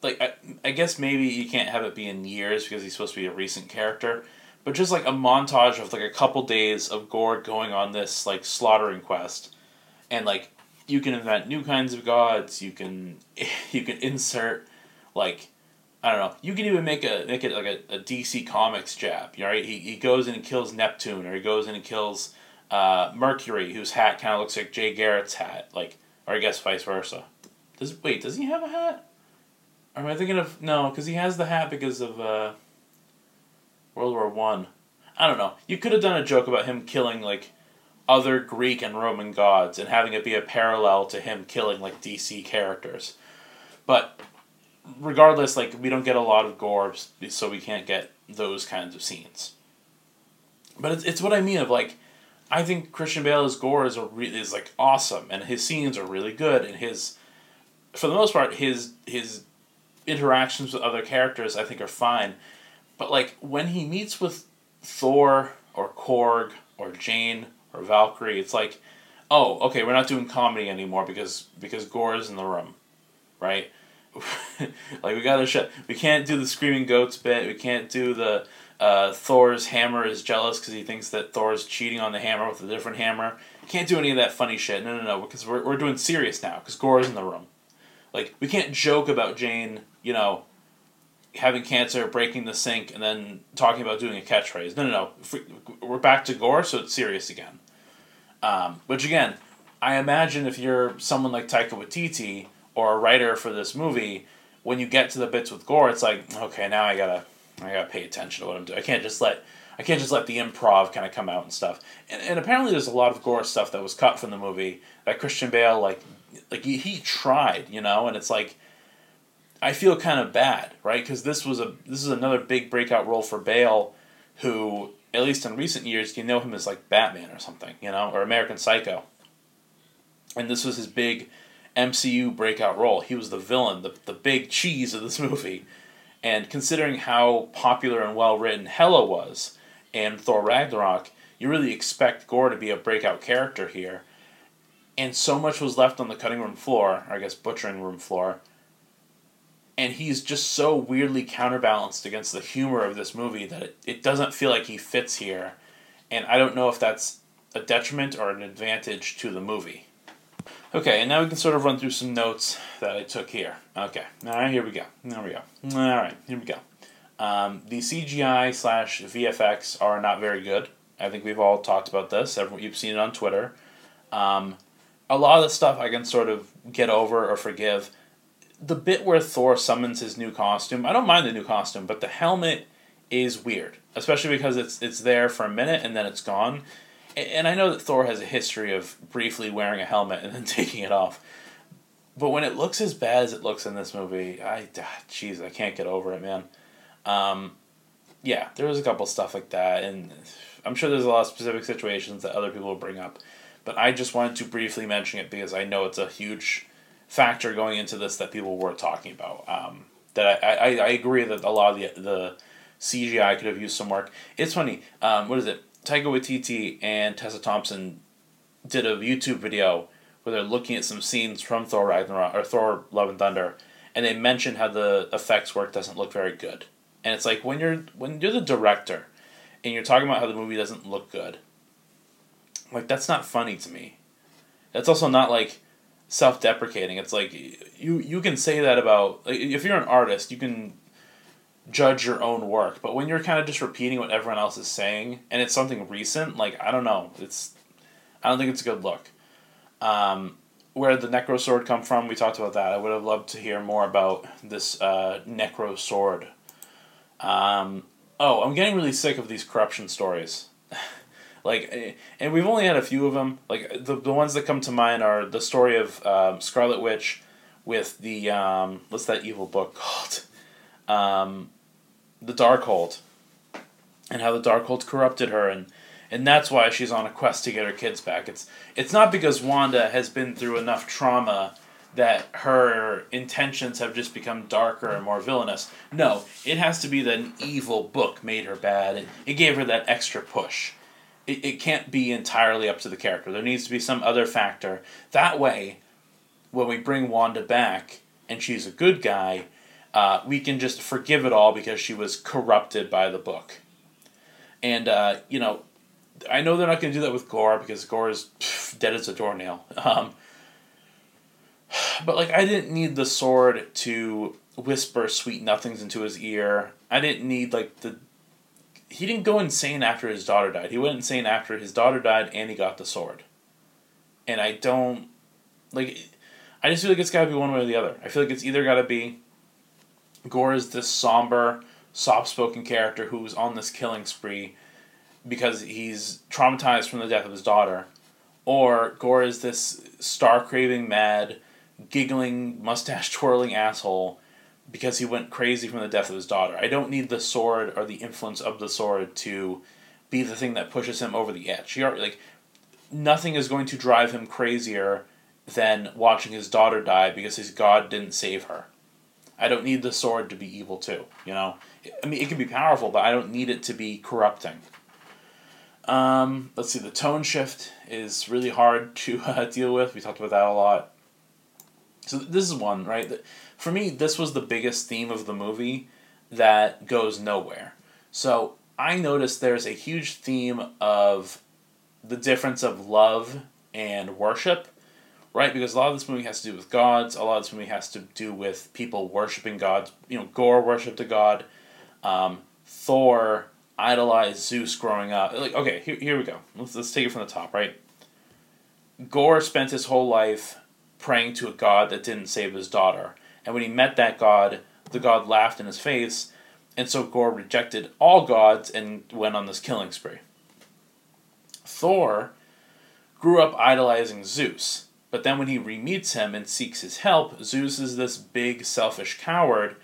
Like I, I guess maybe you can't have it be in years because he's supposed to be a recent character, but just like a montage of like a couple days of Gorr going on this like slaughtering quest, and like you can invent new kinds of gods. You can you can insert like I don't know. You can even make a make it like a, a DC Comics jab. Right? He he goes in and kills Neptune, or he goes in and kills uh, Mercury, whose hat kind of looks like Jay Garrick's hat, like, or I guess vice versa. Does wait? Does he have a hat? Or am I thinking of no? Because he has the hat because of uh, World War One. I. I don't know. You could have done a joke about him killing like other Greek and Roman gods and having it be a parallel to him killing like DC characters, but regardless, like we don't get a lot of gore, so we can't get those kinds of scenes. But it's, it's what I mean of like I think Christian Bale's Gorr is a re- is like awesome, and his scenes are really good, and his, for the most part, his his interactions with other characters I think are fine, but like when he meets with Thor or Korg or Jane or Valkyrie, it's like, oh, okay, we're not doing comedy anymore because because Gorr is in the room, right? like we gotta shut. We can't do the screaming goats bit. We can't do the uh, Thor's hammer is jealous because he thinks that Thor's cheating on the hammer with a different hammer. Can't do any of that funny shit. No, no, no, because we're, we're doing serious now, because Gorr's in the room. Like, we can't joke about Jane, you know, having cancer, breaking the sink, and then talking about doing a catchphrase. No, no, no. We're back to Gorr, so it's serious again. Um, which, again, I imagine if you're someone like Taika Waititi or a writer for this movie, when you get to the bits with Gorr, it's like, okay, now I gotta I gotta pay attention to what I'm doing. I can't just let I can't just let the improv kind of come out and stuff. And, and apparently, there's a lot of Gorr stuff that was cut from the movie that Christian Bale like like he, he tried, you know, and it's like I feel kind of bad, right? Because this was a this is another big breakout role for Bale, who at least in recent years you know him as like Batman or something, you know, or American Psycho. And this was his big MCU breakout role. He was the villain, the the big cheese of this movie and considering how popular and well written Hela was and Thor Ragnarok, you really expect Gorr to be a breakout character here. And so much was left on the cutting room floor, or I guess butchering room floor. And he's just so weirdly counterbalanced against the humor of this movie that it, it doesn't feel like he fits here. And I don't know if that's a detriment or an advantage to the movie. Okay, and now we can sort of run through some notes that I took here. Okay, all right, here we go. There we go. All right, here we go. Um, the CGI slash VFX are not very good. I think we've all talked about this. Everyone, you've seen it on Twitter. Um, a lot of the stuff I can sort of get over or forgive. The bit where Thor summons his new costume, I don't mind the new costume, but the helmet is weird, especially because it's it's there for a minute and then it's gone and I know that Thor has a history of briefly wearing a helmet and then taking it off. But when it looks as bad as it looks in this movie, I, ah, jeez, I can't get over it, man. Um, yeah, there was a couple stuff like that, and I'm sure there's a lot of specific situations that other people will bring up. But I just wanted to briefly mention it because I know it's a huge factor going into this that people were talking about. Um, that I, I, I agree that a lot of the, the CGI could have used some work. It's funny. Um, what is it? Taika Waititi and Tessa Thompson did a YouTube video where they're looking at some scenes from Thor Ragnarok or Thor Love and Thunder, and they mention how the effects work doesn't look very good. And it's like when you're when you're the director and you're talking about how the movie doesn't look good, like that's not funny to me. That's also not like self-deprecating. It's like you you can say that about like, if you're an artist, you can judge your own work. But when you're kind of just repeating what everyone else is saying and it's something recent, like I don't know, it's I don't think it's a good look. Um, where the Necro Sword come from, we talked about that. I would have loved to hear more about this uh, Necro Sword. Um, oh, I'm getting really sick of these corruption stories. like, eh, and we've only had a few of them. Like the the ones that come to mind are the story of um, Scarlet Witch with the um, what's that evil book called? Um, the Darkhold, and how the Darkhold corrupted her and and that's why she's on a quest to get her kids back. It's it's not because Wanda has been through enough trauma that her intentions have just become darker and more villainous. No, it has to be that an evil book made her bad. It, it gave her that extra push. It, it can't be entirely up to the character. There needs to be some other factor. That way, when we bring Wanda back and she's a good guy, uh, we can just forgive it all because she was corrupted by the book. And, uh, you know, I know they're not going to do that with Gorr because Gorr is pff, dead as a doornail. Um, but like, I didn't need the sword to whisper sweet nothings into his ear. I didn't need like the. He didn't go insane after his daughter died. He went insane after his daughter died and he got the sword. And I don't like. I just feel like it's got to be one way or the other. I feel like it's either got to be. Gorr is this somber, soft-spoken character who's on this killing spree because he's traumatized from the death of his daughter, or Gorr is this star craving, mad, giggling, mustache twirling asshole because he went crazy from the death of his daughter. I don't need the sword or the influence of the sword to be the thing that pushes him over the edge. Like nothing is going to drive him crazier than watching his daughter die because his god didn't save her. I don't need the sword to be evil too, you know? I mean, it can be powerful, but I don't need it to be corrupting. Um, let's see, the tone shift is really hard to uh, deal with. We talked about that a lot. So this is one, right? For me, this was the biggest theme of the movie that goes nowhere. So I noticed there's a huge theme of the difference of love and worship, right? Because a lot of this movie has to do with gods. A lot of this movie has to do with people worshiping gods. You know, Gorr worshipped a god. Um, Thor idolized Zeus growing up. Like, okay, here, here we go. Let's, let's take it from the top, right? Gorr spent his whole life praying to a god that didn't save his daughter. And when he met that god, the god laughed in his face, and so Gorr rejected all gods and went on this killing spree. Thor grew up idolizing Zeus, but then when he re-meets him and seeks his help, Zeus is this big, selfish coward,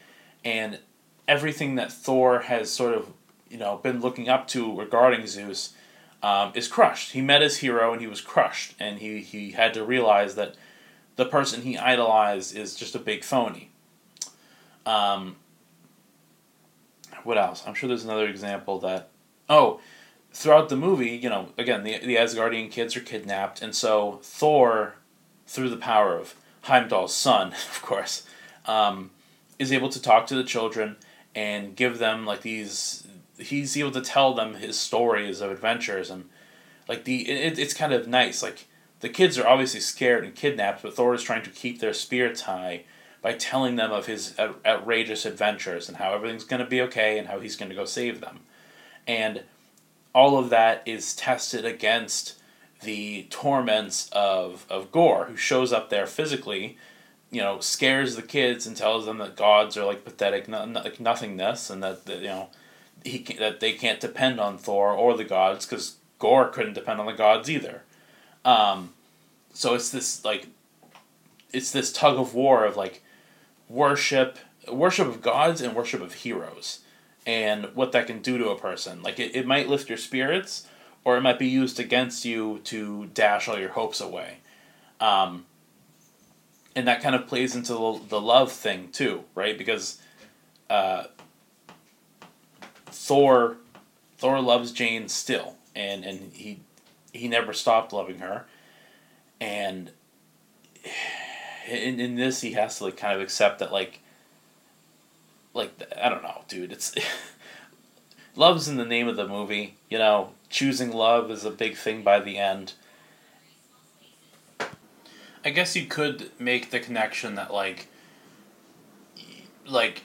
and everything that Thor has sort of you know been looking up to regarding Zeus um, is crushed. He met his hero and he was crushed, and he he had to realize that the person he idolized is just a big phony. Um, what else? I'm sure there's another example that oh. Throughout the movie, you know, again, the, the Asgardian kids are kidnapped, and so Thor, through the power of Heimdall's son, of course, um, is able to talk to the children and give them like these he's able to tell them his stories of adventures and like the it, it's kind of nice like the kids are obviously scared and kidnapped but thor is trying to keep their spirits high by telling them of his outrageous adventures and how everything's going to be okay and how he's going to go save them and all of that is tested against the torments of, of Gorr who shows up there physically you know scares the kids and tells them that gods are like pathetic no, no, like nothingness and that, that you know he can, that they can't depend on Thor or the gods because Gorr couldn't depend on the gods either. Um, so it's this like, it's this tug of war of like, worship, worship of gods and worship of heroes, and what that can do to a person. Like it, it might lift your spirits, or it might be used against you to dash all your hopes away. Um, and that kind of plays into the, the love thing too, right? Because uh, Thor Thor loves Jane still, and and he he never stopped loving her, and in in this he has to like kind of accept that like like I don't know, dude. It's love's in the name of the movie. You know, choosing love is a big thing by the end. I guess you could make the connection that like like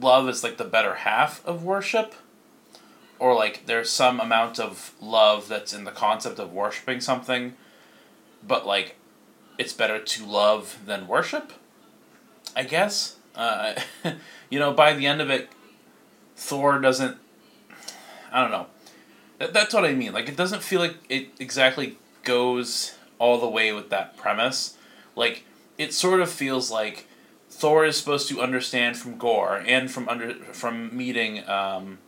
love is like the better half of worship or like there's some amount of love that's in the concept of worshiping something but like it's better to love than worship. I guess. Uh, you know, by the end of it, Thor doesn't. I don't know. That, that's what I mean. Like, it doesn't feel like it exactly goes all the way with that premise. Like, it sort of feels like Thor is supposed to understand from Gorr and from under from meeting, um,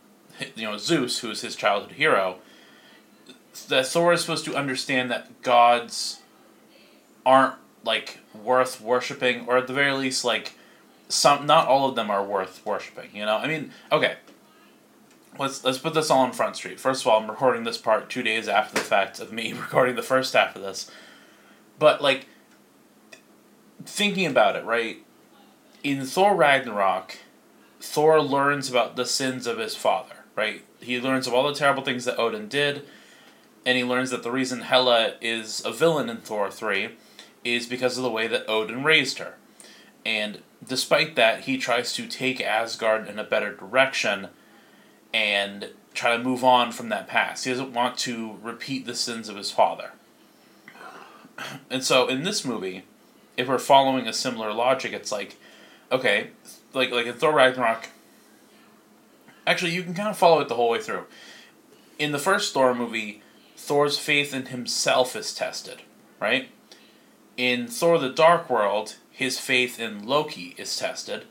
you know, Zeus, who is his childhood hero. That Thor is supposed to understand that gods aren't like worth worshiping, or at the very least, like some not all of them are worth worshiping. You know, I mean, okay. Let's let's put this all on Front Street. First of all, I'm recording this part two days after the fact of me recording the first half of this, but like thinking about it, right? In Thor Ragnarok, Thor learns about the sins of his father, right? He learns of all the terrible things that Odin did, and he learns that the reason Hela is a villain in Thor 3 is because of the way that Odin raised her. And despite that, he tries to take Asgard in a better direction and try to move on from that past. He doesn't want to repeat the sins of his father. And so in this movie, if we're following a similar logic, it's like, okay, like like in Thor Ragnarok. Actually, you can kind of follow it the whole way through. In the first Thor movie, Thor's faith in himself is tested, right? In Thor: The Dark World, his faith in Loki is tested.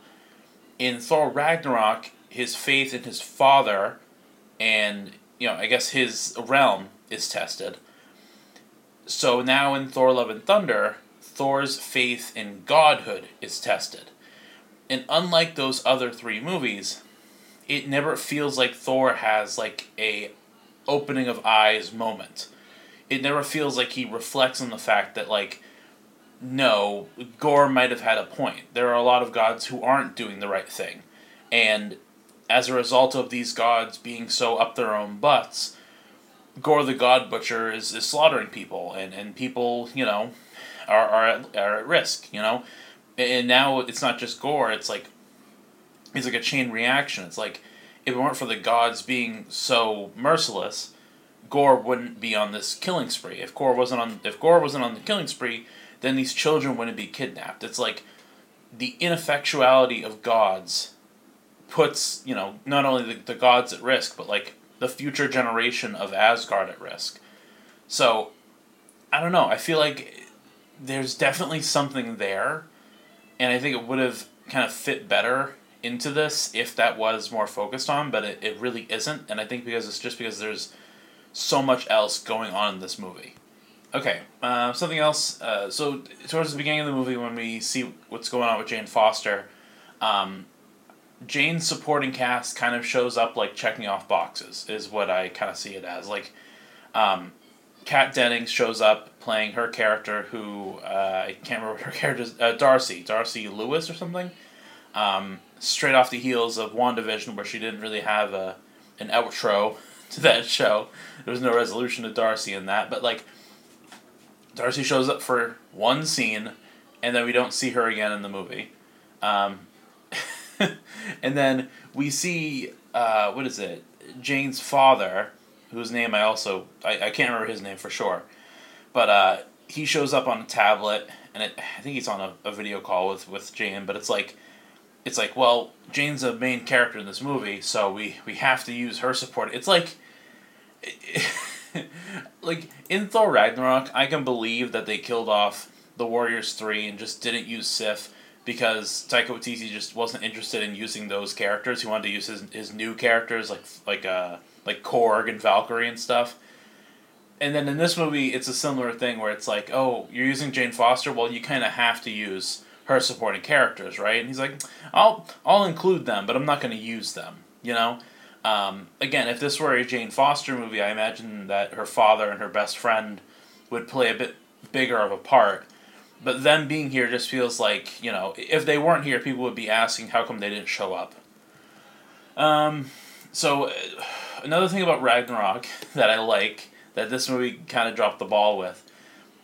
In Thor Ragnarok, his faith in his father and, you know, I guess his realm is tested. So now in Thor Love and Thunder, Thor's faith in godhood is tested. And unlike those other three movies, it never feels like Thor has like a opening of eyes moment. It never feels like he reflects on the fact that like no, Gorr might have had a point. There are a lot of gods who aren't doing the right thing. And as a result of these gods being so up their own butts, Gorr the God Butcher is, is slaughtering people, and, and people, you know, are, are, at, are at risk, you know? And now it's not just Gorr, it's like, it's like a chain reaction. It's like, if it weren't for the gods being so merciless, Gorr wouldn't be on this killing spree. If Gorr wasn't on, if Gorr wasn't on the killing spree, then these children wouldn't be kidnapped. It's like the ineffectuality of gods puts, you know, not only the, the gods at risk, but like the future generation of Asgard at risk. So, I don't know. I feel like there's definitely something there, and I think it would have kind of fit better into this if that was more focused on, but it, it really isn't, and I think because it's just because there's so much else going on in this movie. Okay, uh, something else. Uh, so towards the beginning of the movie, when we see what's going on with Jane Foster, um, Jane's supporting cast kind of shows up like checking off boxes. Is what I kind of see it as. Like, um, Kat Dennings shows up playing her character, who uh, I can't remember her character's uh, Darcy, Darcy Lewis or something. Um, straight off the heels of WandaVision, where she didn't really have a an outro to that show. There was no resolution to Darcy in that, but like Darcy shows up for one scene, and then we don't see her again in the movie. Um, and then we see uh, what is it? Jane's father, whose name I also I, I can't remember his name for sure, but uh, he shows up on a tablet, and it, I think he's on a, a video call with with Jane. But it's like, it's like well, Jane's a main character in this movie, so we we have to use her support. It's like. like in Thor Ragnarok, I can believe that they killed off the Warriors three and just didn't use Sif because Taika Waititi just wasn't interested in using those characters. He wanted to use his, his new characters like like uh like Korg and Valkyrie and stuff. And then in this movie, it's a similar thing where it's like, oh, you're using Jane Foster. Well, you kind of have to use her supporting characters, right? And he's like, I'll I'll include them, but I'm not going to use them. You know. Um, again, if this were a Jane Foster movie, I imagine that her father and her best friend would play a bit bigger of a part. But them being here just feels like, you know, if they weren't here, people would be asking how come they didn't show up. Um, so, uh, another thing about Ragnarok that I like, that this movie kind of dropped the ball with,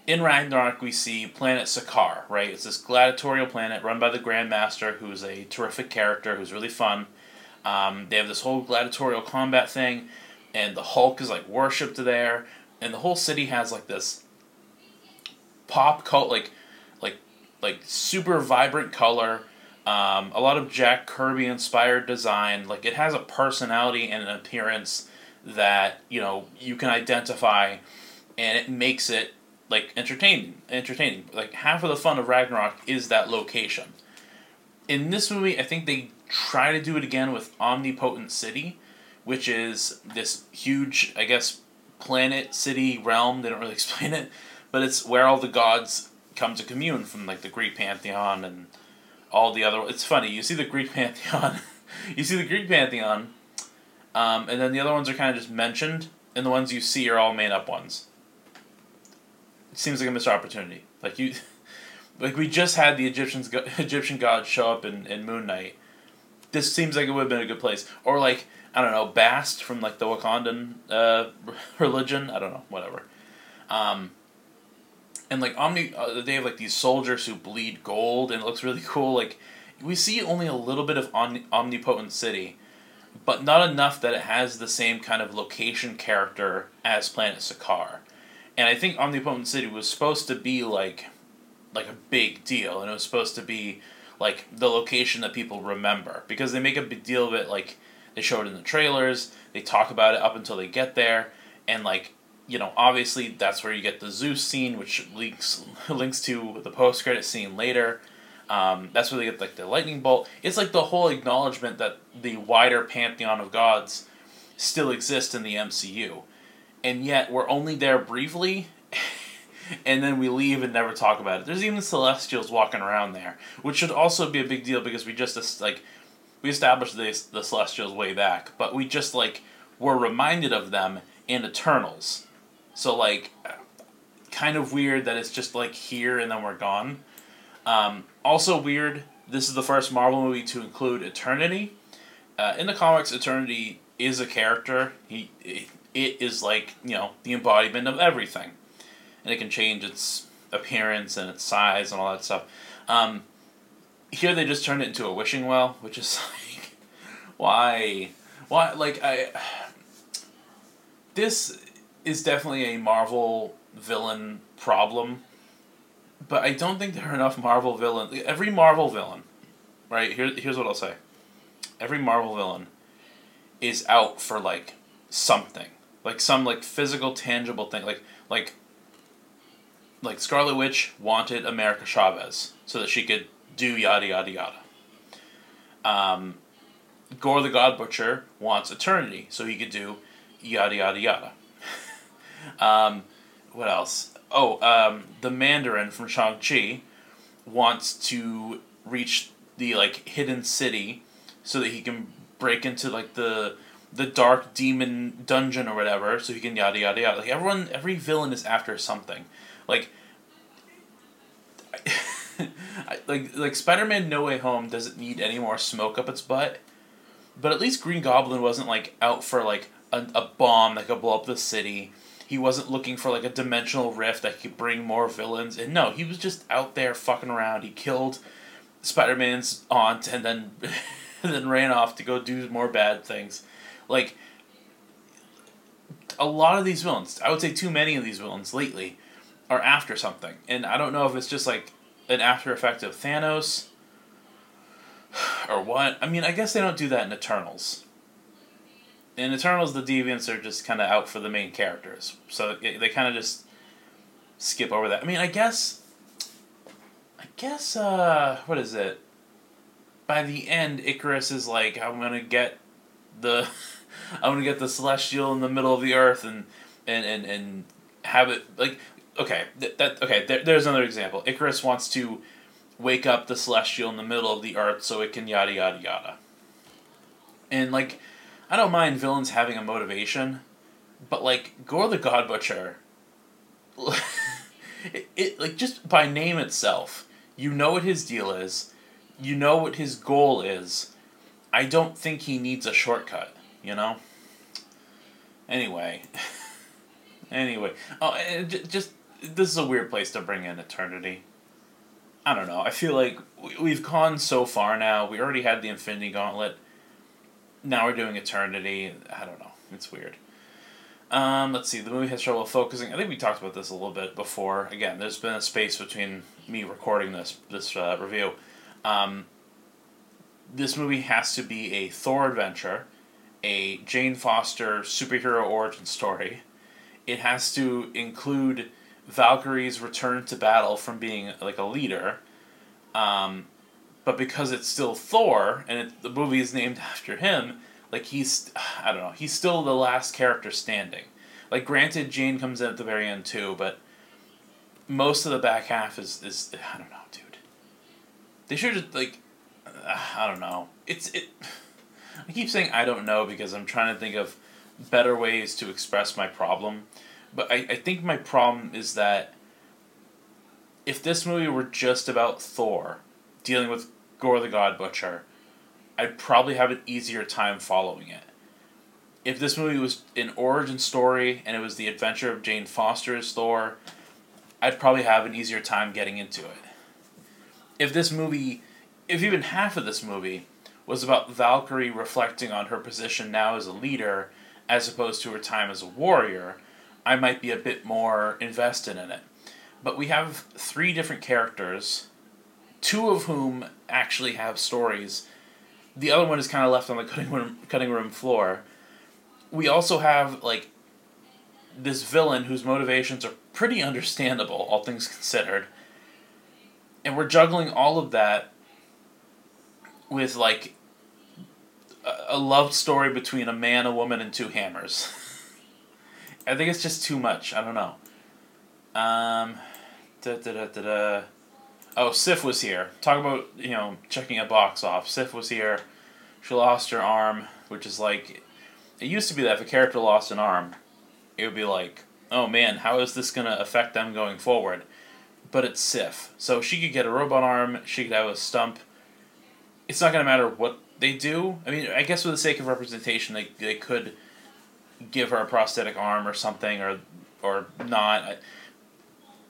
in Ragnarok we see planet Sakaar, right? It's this gladiatorial planet run by the Grandmaster, who's a terrific character, who's really fun. Um, they have this whole gladiatorial combat thing, and the Hulk is like worshipped there, and the whole city has like this pop cult, like, like like super vibrant color. Um, a lot of Jack Kirby inspired design. Like it has a personality and an appearance that you know you can identify, and it makes it like entertaining. Entertaining. Like half of the fun of Ragnarok is that location. In this movie, I think they try to do it again with Omnipotent City, which is this huge, I guess, planet, city, realm. They don't really explain it, but it's where all the gods come to commune from, like the Greek pantheon and all the other. It's funny. You see the Greek pantheon, you see the Greek pantheon, um, and then the other ones are kind of just mentioned, and the ones you see are all made up ones. Seems like a missed opportunity. Like you, like we just had the Egyptians, Egyptian gods show up in, in Moon Knight. This seems like it would have been a good place, or like I don't know, Bast from like the Wakandan uh, religion. I don't know, whatever. Um, and like Omni, uh, they have like these soldiers who bleed gold, and it looks really cool. Like we see only a little bit of omni- omnipotent city, but not enough that it has the same kind of location character as Planet Sakaar. And I think Omnipotent City was supposed to be like, like a big deal, and it was supposed to be like the location that people remember because they make a big deal of it. Like they show it in the trailers, they talk about it up until they get there, and like you know, obviously that's where you get the Zeus scene, which links links to the post credit scene later. Um, that's where they get like the lightning bolt. It's like the whole acknowledgement that the wider pantheon of gods still exists in the MCU, and yet we're only there briefly, and then we leave and never talk about it. There's even Celestials walking around there, which should also be a big deal because we just like we established the the Celestials way back, but we just like were reminded of them in Eternals. So like, kind of weird that it's just like here and then we're gone. Um, also weird. This is the first Marvel movie to include Eternity. Uh, in the comics, Eternity is a character. He it, it is like you know the embodiment of everything, and it can change its appearance and its size and all that stuff. Um, here they just turned it into a wishing well, which is like, why, why? Like I, this is definitely a Marvel villain problem, but I don't think there are enough Marvel villain. Every Marvel villain, right here. Here's what I'll say. Every Marvel villain is out for like something, like some like physical, tangible thing, like like. Like Scarlet Witch wanted America Chavez so that she could do yada yada yada. Um, Gorr the God Butcher wants eternity, so he could do yada yada yada. um, what else? Oh, um, the Mandarin from Shang Chi wants to reach the like hidden city, so that he can break into like the the dark demon dungeon or whatever, so he can yada yada yada. Like everyone, every villain is after something. Like. like like Spider-Man No Way Home doesn't need any more smoke up its butt, but at least Green Goblin wasn't like out for like a, a bomb that could blow up the city. He wasn't looking for like a dimensional rift that could bring more villains. And no, he was just out there fucking around. He killed Spider-Man's aunt and then and then ran off to go do more bad things. Like a lot of these villains, I would say too many of these villains lately are after something. And I don't know if it's just like an after effect of Thanos or what. I mean, I guess they don't do that in Eternals. In Eternals, the deviants are just kind of out for the main characters, so they kind of just skip over that. I mean, I guess, I guess, uh, what is it? By the end, Ikaris is like, I'm gonna get the, I'm gonna get the celestial in the middle of the earth and and and and have it like okay, that, that okay. There, there's another example. Ikaris wants to wake up the celestial in the middle of the earth so it can yada yada yada. And like, I don't mind villains having a motivation, but like Gorr the God Butcher. it, it like just by name itself, you know what his deal is, you know what his goal is. I don't think he needs a shortcut, you know. Anyway. anyway, oh, just this is a weird place to bring in eternity. I don't know. I feel like we've gone so far now. We already had the Infinity Gauntlet. Now we're doing Eternity. I don't know. It's weird. Um, let's see. The movie has trouble focusing. I think we talked about this a little bit before. Again, there's been a space between me recording this this uh, review. Um, this movie has to be a Thor adventure, a Jane Foster superhero origin story. It has to include Valkyrie's return to battle from being like a leader. Um, but because it's still Thor and it, the movie is named after him, like he's I don't know, he's still the last character standing. Like granted Jane comes in at the very end too, but most of the back half is is I don't know, dude. They should just like I don't know. It's it I keep saying I don't know because I'm trying to think of better ways to express my problem. But I, I think my problem is that if this movie were just about Thor dealing with Gorr the God Butcher, I'd probably have an easier time following it. If this movie was an origin story and it was the adventure of Jane Foster's Thor, I'd probably have an easier time getting into it. If this movie, if even half of this movie was about Valkyrie reflecting on her position now as a leader as opposed to her time as a warrior, I might be a bit more invested in it. But we have three different characters, two of whom actually have stories. The other one is kind of left on the cutting room, cutting room floor. We also have like this villain whose motivations are pretty understandable, all things considered. And we're juggling all of that with like a love story between a man, a woman, and two hammers. I think it's just too much. I don't know. Um, da, da, da, da, da. Oh, Sif was here. Talk about you know checking a box off. Sif was here. She lost her arm, which is like, it used to be that if a character lost an arm, it would be like, oh man, how is this gonna affect them going forward? But it's Sif, so she could get a robot arm. She could have a stump. It's not gonna matter what they do. I mean, I guess for the sake of representation, they they could give her a prosthetic arm or something, or or not.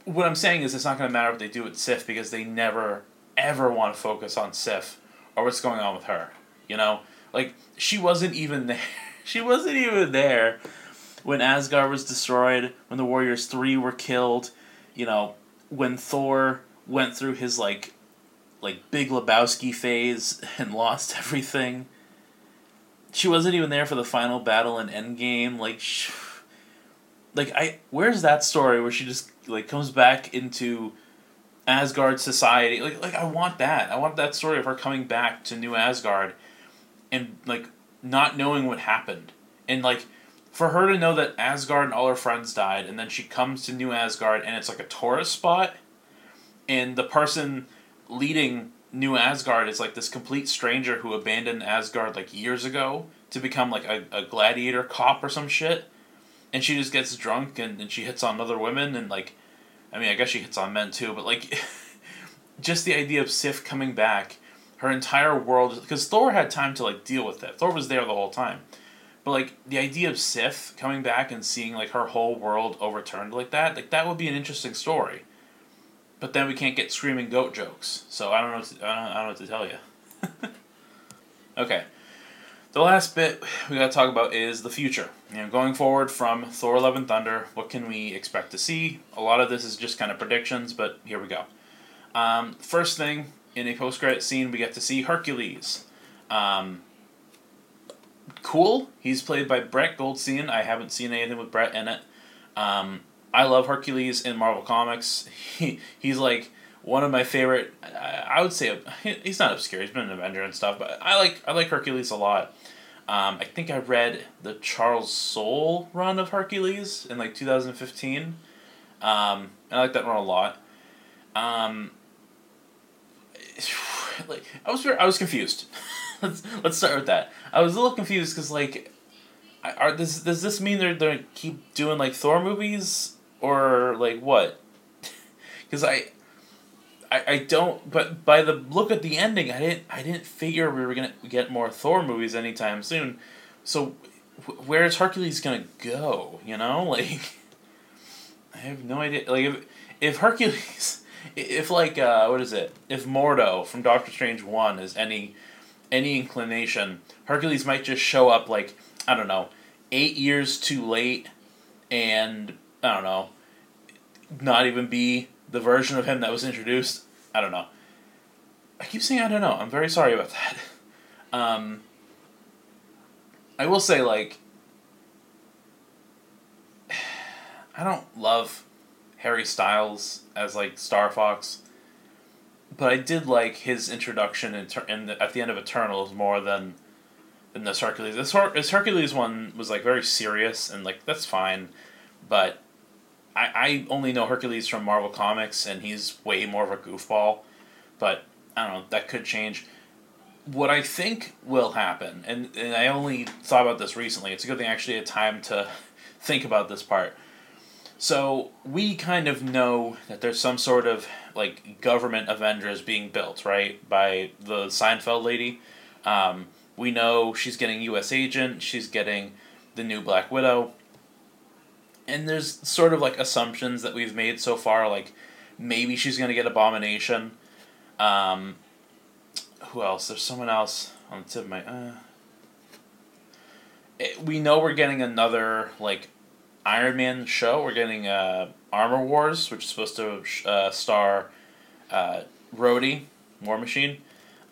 What I'm saying is, it's not going to matter what they do with Sif because they never ever want to focus on Sif or what's going on with her. You know, like she wasn't even there. she wasn't even there when Asgard was destroyed. When the Warriors three were killed. You know, when Thor went through his like like Big Lebowski phase and lost everything. She wasn't even there for the final battle in Endgame. Like, like I, where's that story where she just like comes back into Asgard society? Like, like I want that. I want that story of her coming back to New Asgard, and like not knowing what happened, and like for her to know that Asgard and all her friends died, and then she comes to New Asgard and it's like a tourist spot, and the person leading New Asgard is like this complete stranger who abandoned Asgard like years ago to become like a, a gladiator cop or some shit. And she just gets drunk and, and she hits on other women and like I mean I guess she hits on men too, but like just the idea of Sif coming back, her entire world because Thor had time to like deal with it. Thor was there the whole time. But like the idea of Sif coming back and seeing like her whole world overturned like that, like that would be an interesting story. But then we can't get screaming goat jokes, so I don't know. To, I, don't, I don't know what to tell you. okay, the last bit we gotta talk about is the future. You know, going forward from Thor: Love and Thunder, what can we expect to see? A lot of this is just kind of predictions, but here we go. Um, first thing in a post-credit scene, we get to see Hercules. Um, cool. He's played by Brett Goldstein. I haven't seen anything with Brett in it. Um, I love Hercules in Marvel Comics. He he's like one of my favorite. I would say he's not obscure. He's been an Avenger and stuff, but I like I like Hercules a lot. Um, I think I read the Charles Soule run of Hercules in like two thousand fifteen. Um, I like that run a lot. Um, like I was I was confused. let's let's start with that. I was a little confused because like, are this does this mean they're they're keep doing like Thor movies or like what? Because I, I, I don't. But by the look at the ending, I didn't. I didn't figure we were gonna get more Thor movies anytime soon. So, where is Hercules gonna go? You know, like, I have no idea. Like, if if Hercules, if like uh, what is it? If Mordo from Doctor Strange one is any, any inclination, Hercules might just show up like I don't know, eight years too late, and I don't know, not even be the version of him that was introduced. I don't know. I keep saying I don't know. I'm very sorry about that. Um, I will say like I don't love Harry Styles as like Starfox, but I did like his introduction in, in the, at the end of Eternals more than than this Hercules. This, Her- this Hercules one was like very serious and like that's fine, but I I only know Hercules from Marvel Comics and he's way more of a goofball, but I don't know that could change. What I think will happen, and, and I only thought about this recently. It's a good thing I actually had time to think about this part so we kind of know that there's some sort of like government Avengers being built, right, by the Seinfeld lady. Um, we know she's getting U.S. Agent. She's getting the new Black Widow. And there's sort of like assumptions that we've made so far, like maybe she's gonna get Abomination. Um, who else? There's someone else on the tip of my. Uh, it, we know we're getting another like Iron Man show. We're getting uh, Armor Wars, which is supposed to uh, star uh, Rhodey, War Machine.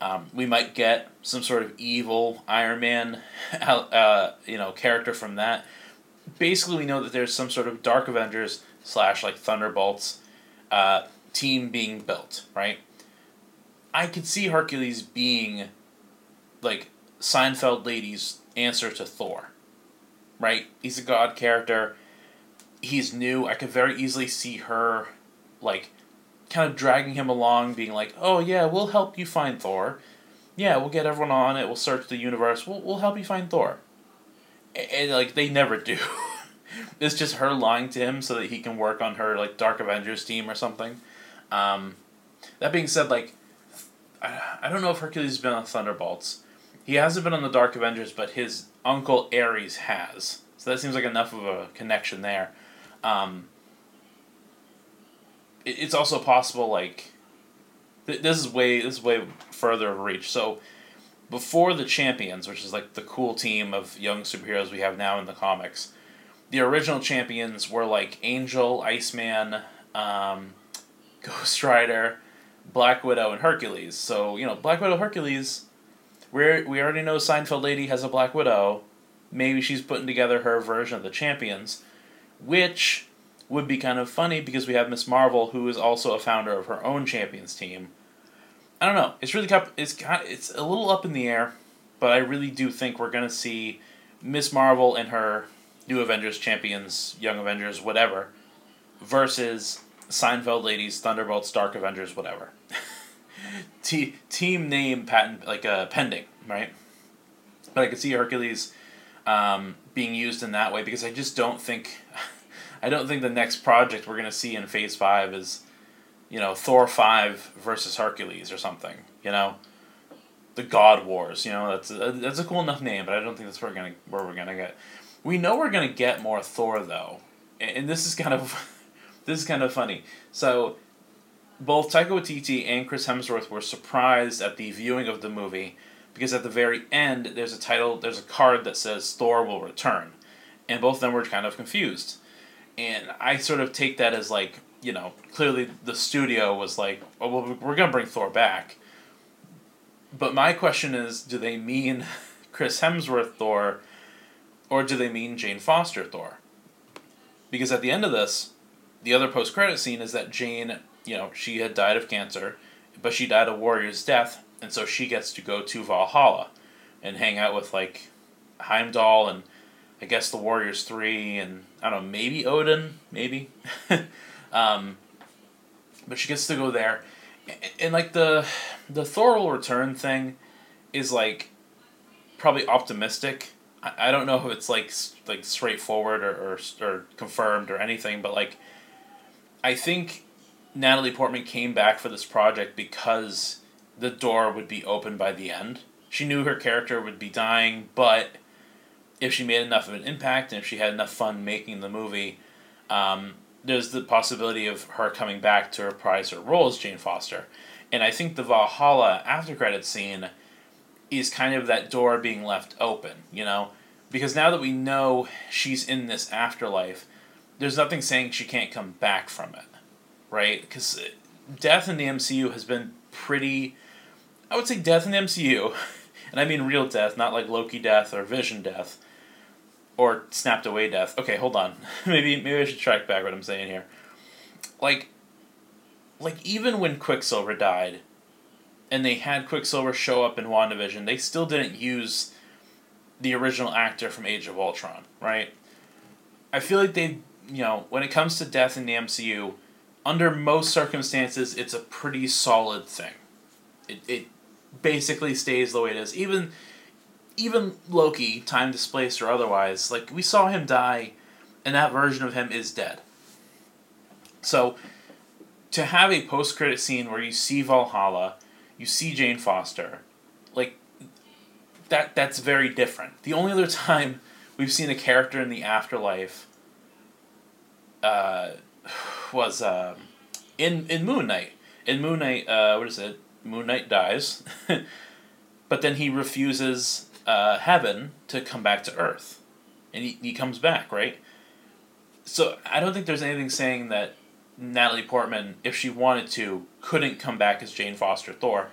Um, we might get some sort of evil Iron Man, uh, you know, character from that. Basically, we know that there's some sort of Dark Avengers slash like Thunderbolts uh, team being built, right? I could see Hercules being like Seinfeld lady's answer to Thor, right? He's a god character he's new. I could very easily see her, like, kind of dragging him along, being like, "Oh yeah, we'll help you find Thor. Yeah, we'll get everyone on it. We'll search the universe. We'll we'll help you find Thor." And, like they never do. it's just her lying to him so that he can work on her like Dark Avengers team or something. Um, that being said, like, I, don't know if Hercules has been on Thunderbolts. He hasn't been on the Dark Avengers, but his uncle Ares has. So that seems like enough of a connection there. Um, it, it's also possible like th- this is way this is way further of reach. So before the champions, which is like the cool team of young superheroes we have now in the comics, the original champions were like Angel, Iceman, um, Ghost Rider, Black Widow, and Hercules. So you know Black Widow, Hercules. We we already know Seinfeld lady has a Black Widow. Maybe she's putting together her version of the champions which would be kind of funny because we have Miss Marvel, who is also a founder of her own Champions team. I don't know. It's really it's it's a little up in the air, but I really do think we're gonna see Miss Marvel and her New Avengers Champions, Young Avengers, whatever, versus Seinfeld Ladies, Thunderbolts, Dark Avengers, whatever. T- team name patent like uh, pending, right? But I could see Hercules um, being used in that way because I just don't think I don't think the next project we're gonna see in Phase Five is, you know, Thor five versus Hercules or something. You know, the God Wars. You know, that's a, that's a cool enough name, but I don't think that's where we're gonna where we're gonna get. We know we're gonna get more Thor though, and this is kind of this is kind of funny. So, both Taika Waititi and Chris Hemsworth were surprised at the viewing of the movie because at the very end there's a title there's a card that says Thor will return, and both of them were kind of confused, and I sort of take that as like you know clearly the studio was like oh well we're gonna bring Thor back, but my question is do they mean Chris Hemsworth Thor, or do they mean Jane Foster Thor? Because at the end of this, the other post credit scene is that Jane you know she had died of cancer, but she died a warrior's death and so she gets to go to Valhalla and hang out with like Heimdall and I guess the Warriors Three and I don't know maybe Odin maybe, um, but she gets to go there, and, and like the the Thor will return thing is like probably optimistic. I, I don't know if it's like like straightforward or, or or confirmed or anything, but like I think Natalie Portman came back for this project because the door would be open by the end. She knew her character would be dying, but if she made enough of an impact and if she had enough fun making the movie, um, there's the possibility of her coming back to reprise her role as Jane Foster. And I think the Valhalla after credit scene is kind of that door being left open, you know? Because now that we know she's in this afterlife, there's nothing saying she can't come back from it, right? Because uh, death in the MCU has been pretty. I would say death in the MCU, and I mean real death, not like Loki death or Vision death, or snapped away death. Okay, hold on. maybe maybe I should track back what I'm saying here. Like, like even when Quicksilver died, and they had Quicksilver show up in WandaVision, they still didn't use the original actor from Age of Ultron, right? I feel like they, you know, when it comes to death in the MCU, under most circumstances, it's a pretty solid thing. It, it basically stays the way it is. Even even Loki, time displaced or otherwise, like we saw him die, and that version of him is dead. So, to have a post credit scene where you see Valhalla, you see Jane Foster, like that that's very different. The only other time we've seen a character in the afterlife uh, was um, in in Moon Knight. In Moon Knight, uh, what is it? Moon Knight dies, but then he refuses uh, heaven to come back to Earth, and he, he comes back right. So I don't think there's anything saying that Natalie Portman, if she wanted to, couldn't come back as Jane Foster Thor,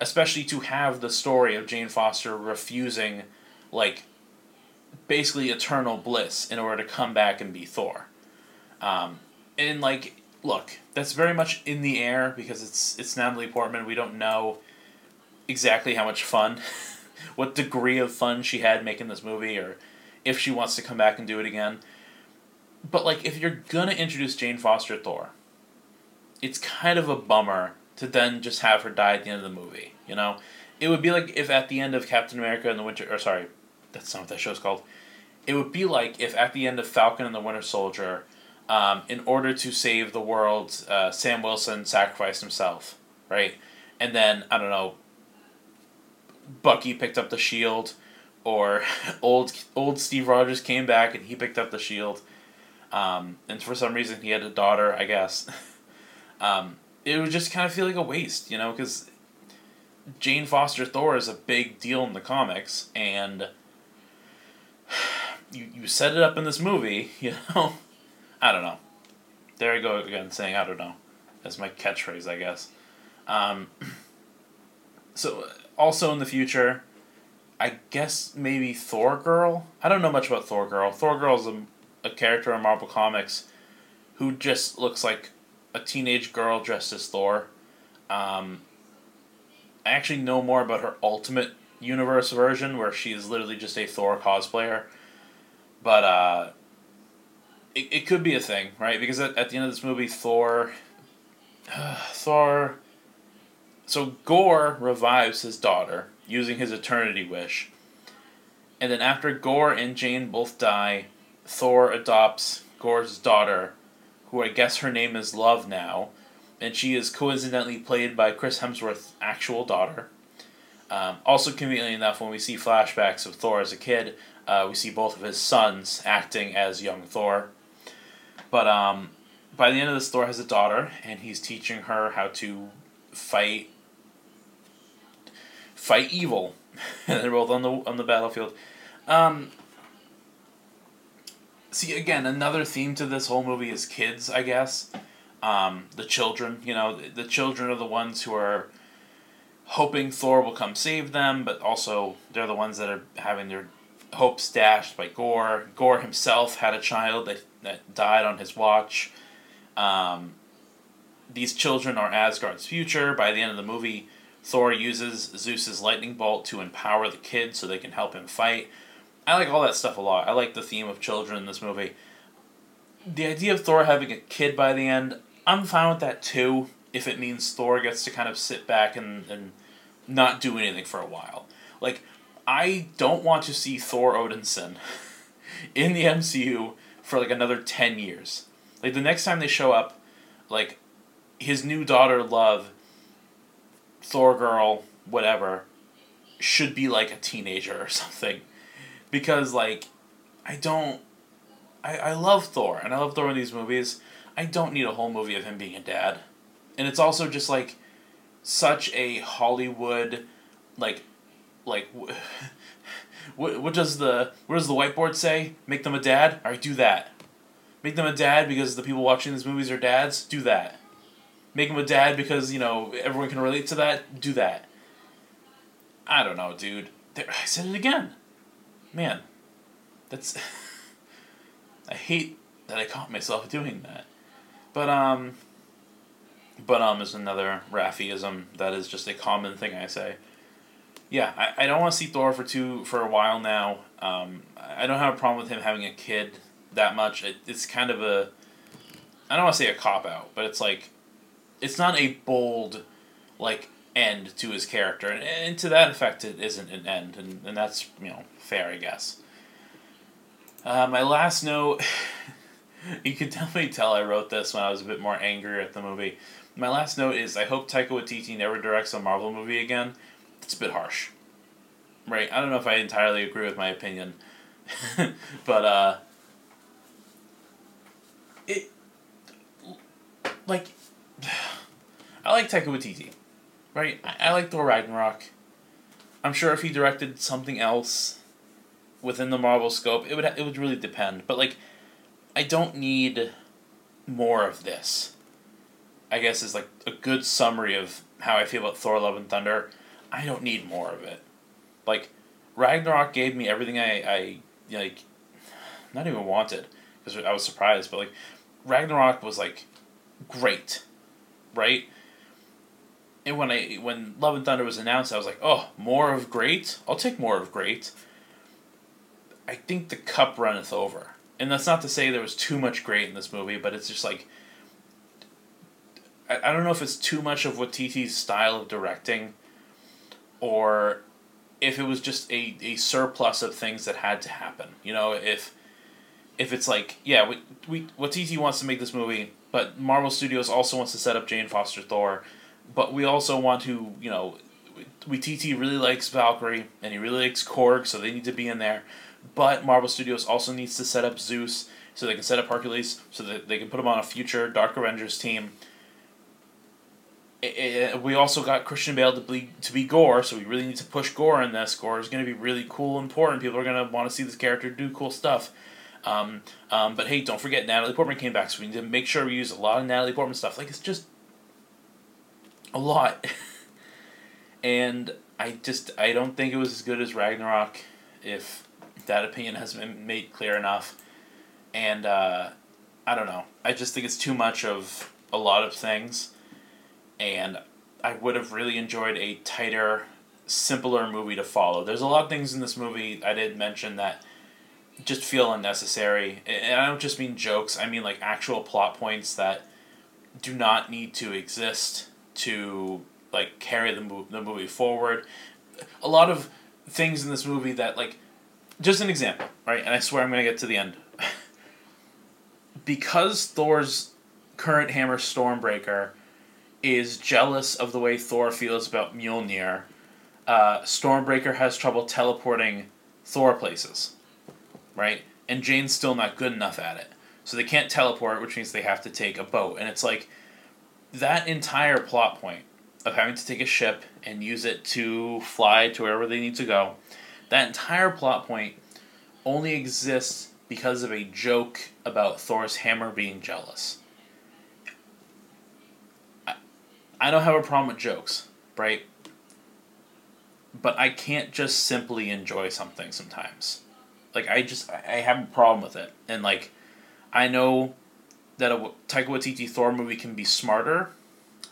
especially to have the story of Jane Foster refusing, like, basically eternal bliss in order to come back and be Thor. Um, and like, look, that's very much in the air because it's it's Natalie Portman. We don't know exactly how much fun, what degree of fun she had making this movie, or if she wants to come back and do it again. But like, if you're gonna introduce Jane Foster Thor, it's kind of a bummer to then just have her die at the end of the movie. You know, it would be like if at the end of Captain America and the Winter, or sorry, that's not what that show's called. It would be like if at the end of Falcon and the Winter Soldier, um, in order to save the world, uh, Sam Wilson sacrificed himself, right? And then I don't know. Bucky picked up the shield, or old old Steve Rogers came back and he picked up the shield, um, and for some reason he had a daughter, I guess. um, it would just kind of feel like a waste, you know, because Jane Foster Thor is a big deal in the comics, and you you set it up in this movie, you know. I don't know. There I go again saying I don't know. That's my catchphrase, I guess. Um, so also in the future, I guess maybe Thor Girl. I don't know much about Thor Girl. Thor Girl is a, a character in Marvel Comics who just looks like a teenage girl dressed as Thor. Um, I actually know more about her Ultimate Universe version where she is literally just a Thor cosplayer. But uh, it, it could be a thing, right? Because at, at the end of this movie, Thor, uh, Thor, so Gorr revives his daughter using his Eternity Wish, and then after Gorr and Jane both die, Thor adopts Gorr's daughter, who I guess her name is Love now, and she is coincidentally played by Chris Hemsworth's actual daughter. Um, also, conveniently enough, when we see flashbacks of Thor as a kid, uh, we see both of his sons acting as young Thor. But um, by the end of this, Thor has a daughter, and he's teaching her how to fight fight evil. they're both on the on the battlefield. Um, see again, another theme to this whole movie is kids. I guess um, the children. You know, the children are the ones who are hoping Thor will come save them, but also they're the ones that are having their hopes dashed by Gorr. Gorr himself had a child that, that died on his watch. Um, these children are Asgard's future. By the end of the movie, Thor uses Zeus's lightning bolt to empower the kids so they can help him fight. I like all that stuff a lot. I like the theme of children in this movie. The idea of Thor having a kid by the end, I'm fine with that too, if it means Thor gets to kind of sit back and, and not do anything for a while. Like, I don't want to see Thor Odinson in the MCU for like another 10 years. Like the next time they show up, like his new daughter Love, Thor girl, whatever, should be like a teenager or something. Because like I don't I, I love Thor and I love Thor in these movies. I don't need a whole movie of him being a dad. And it's also just like such a Hollywood like like what what does the what does the whiteboard say? Make them a dad? All right, do that. Make them a dad because the people watching these movies are dads. Do that. Make him a dad because you know everyone can relate to that. Do that. I don't know, dude. There, I said it again. Man, that's. I hate that I caught myself doing that, but um. But um is another Raffiism that is just a common thing I say. Yeah, I, I don't want to see Thor for two for a while now. Um, I don't have a problem with him having a kid that much. It, it's kind of a I don't want to say a cop out, but it's like it's not a bold like end to his character, and, and to that effect, it isn't an end, and, and that's you know fair, I guess. Uh, my last note, you can definitely tell I wrote this when I was a bit more angry at the movie. My last note is I hope Taika Waititi never directs a Marvel movie again. It's a bit harsh, right? I don't know if I entirely agree with my opinion, but uh, it like I like Taika Waititi, right? I, I like Thor Ragnarok. I'm sure if he directed something else within the Marvel scope, it would it would really depend. But like, I don't need more of this. I guess is like a good summary of how I feel about Thor: Love and Thunder. I don't need more of it. Like, Ragnarok gave me everything I I like, not even wanted because I was surprised, but like, Ragnarok was like great, right? And when I when Love and Thunder was announced, I was like, oh, more of great. I'll take more of great. I think the cup runneth over, and that's not to say there was too much great in this movie, but it's just like. I, I don't know if it's too much of Waititi's style of directing, or if it was just a, a surplus of things that had to happen. You know, if if it's like, yeah, we, we Waititi wants to make this movie, but Marvel Studios also wants to set up Jane Foster Thor, but we also want to, you know, Waititi really likes Valkyrie and he really likes Korg, so they need to be in there. But Marvel Studios also needs to set up Zeus so they can set up Hercules so that they can put him on a future Dark Avengers team. We also got Christian Bale to be to be Gorr, so we really need to push Gorr in this. Gorr is going to be really cool and important. People are going to want to see this character do cool stuff. Um, um, but hey, don't forget Natalie Portman came back, so we need to make sure we use a lot of Natalie Portman stuff. Like it's just a lot, and I just I don't think it was as good as Ragnarok, if that opinion hasn't been made clear enough, and uh, I don't know. I just think it's too much of a lot of things, and I would have really enjoyed a tighter, simpler movie to follow. There's a lot of things in this movie I did mention that just feel unnecessary. And I don't just mean jokes, I mean like actual plot points that do not need to exist to like carry the, mo- the movie forward. A lot of things in this movie that like just an example, right? And I swear I'm going to get to the end. because Thor's current hammer Stormbreaker is jealous of the way Thor feels about Mjolnir, uh, Stormbreaker has trouble teleporting Thor places right? And Jane's still not good enough at it. So they can't teleport, which means they have to take a boat. And it's like that entire plot point of having to take a ship and use it to fly to wherever they need to go, that entire plot point only exists because of a joke about Thor's hammer being jealous. I, I don't have a problem with jokes, right? But I can't just simply enjoy something sometimes. Like I just I have a problem with it, and like I know that a Taika Waititi Thor movie can be smarter,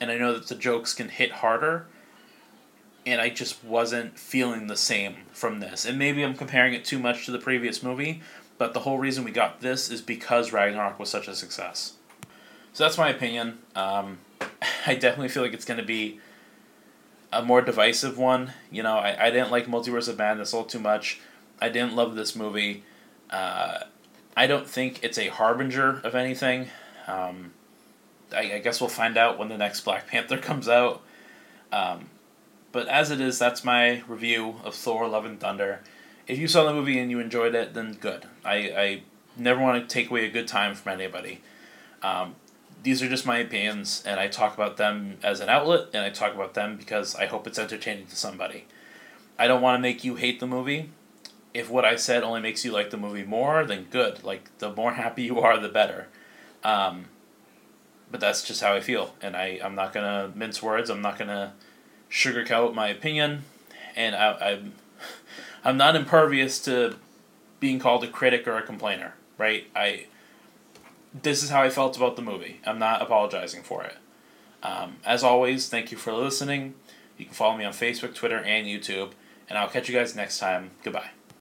and I know that the jokes can hit harder. And I just wasn't feeling the same from this. And maybe I'm comparing it too much to the previous movie, but the whole reason we got this is because Ragnarok was such a success. So that's my opinion. Um, I definitely feel like it's going to be a more divisive one. You know, I, I didn't like Multiverse of Madness all too much. I didn't love this movie. Uh, I don't think it's a harbinger of anything. Um, I, I, guess we'll find out when the next Black Panther comes out. Um, but as it is, that's my review of Thor: Love and Thunder. If you saw the movie and you enjoyed it, then good. I, I never want to take away a good time from anybody. Um, these are just my opinions, and I talk about them as an outlet, and I talk about them because I hope it's entertaining to somebody. I don't want to make you hate the movie if what I said only makes you like the movie more, then good. Like the more happy you are, the better. Um, but that's just how I feel, and I I'm not gonna mince words. I'm not gonna sugarcoat my opinion, and I I'm I'm not impervious to being called a critic or a complainer. Right? I this is how I felt about the movie. I'm not apologizing for it. Um, as always, thank you for listening. You can follow me on Facebook, Twitter, and YouTube, and I'll catch you guys next time. Goodbye.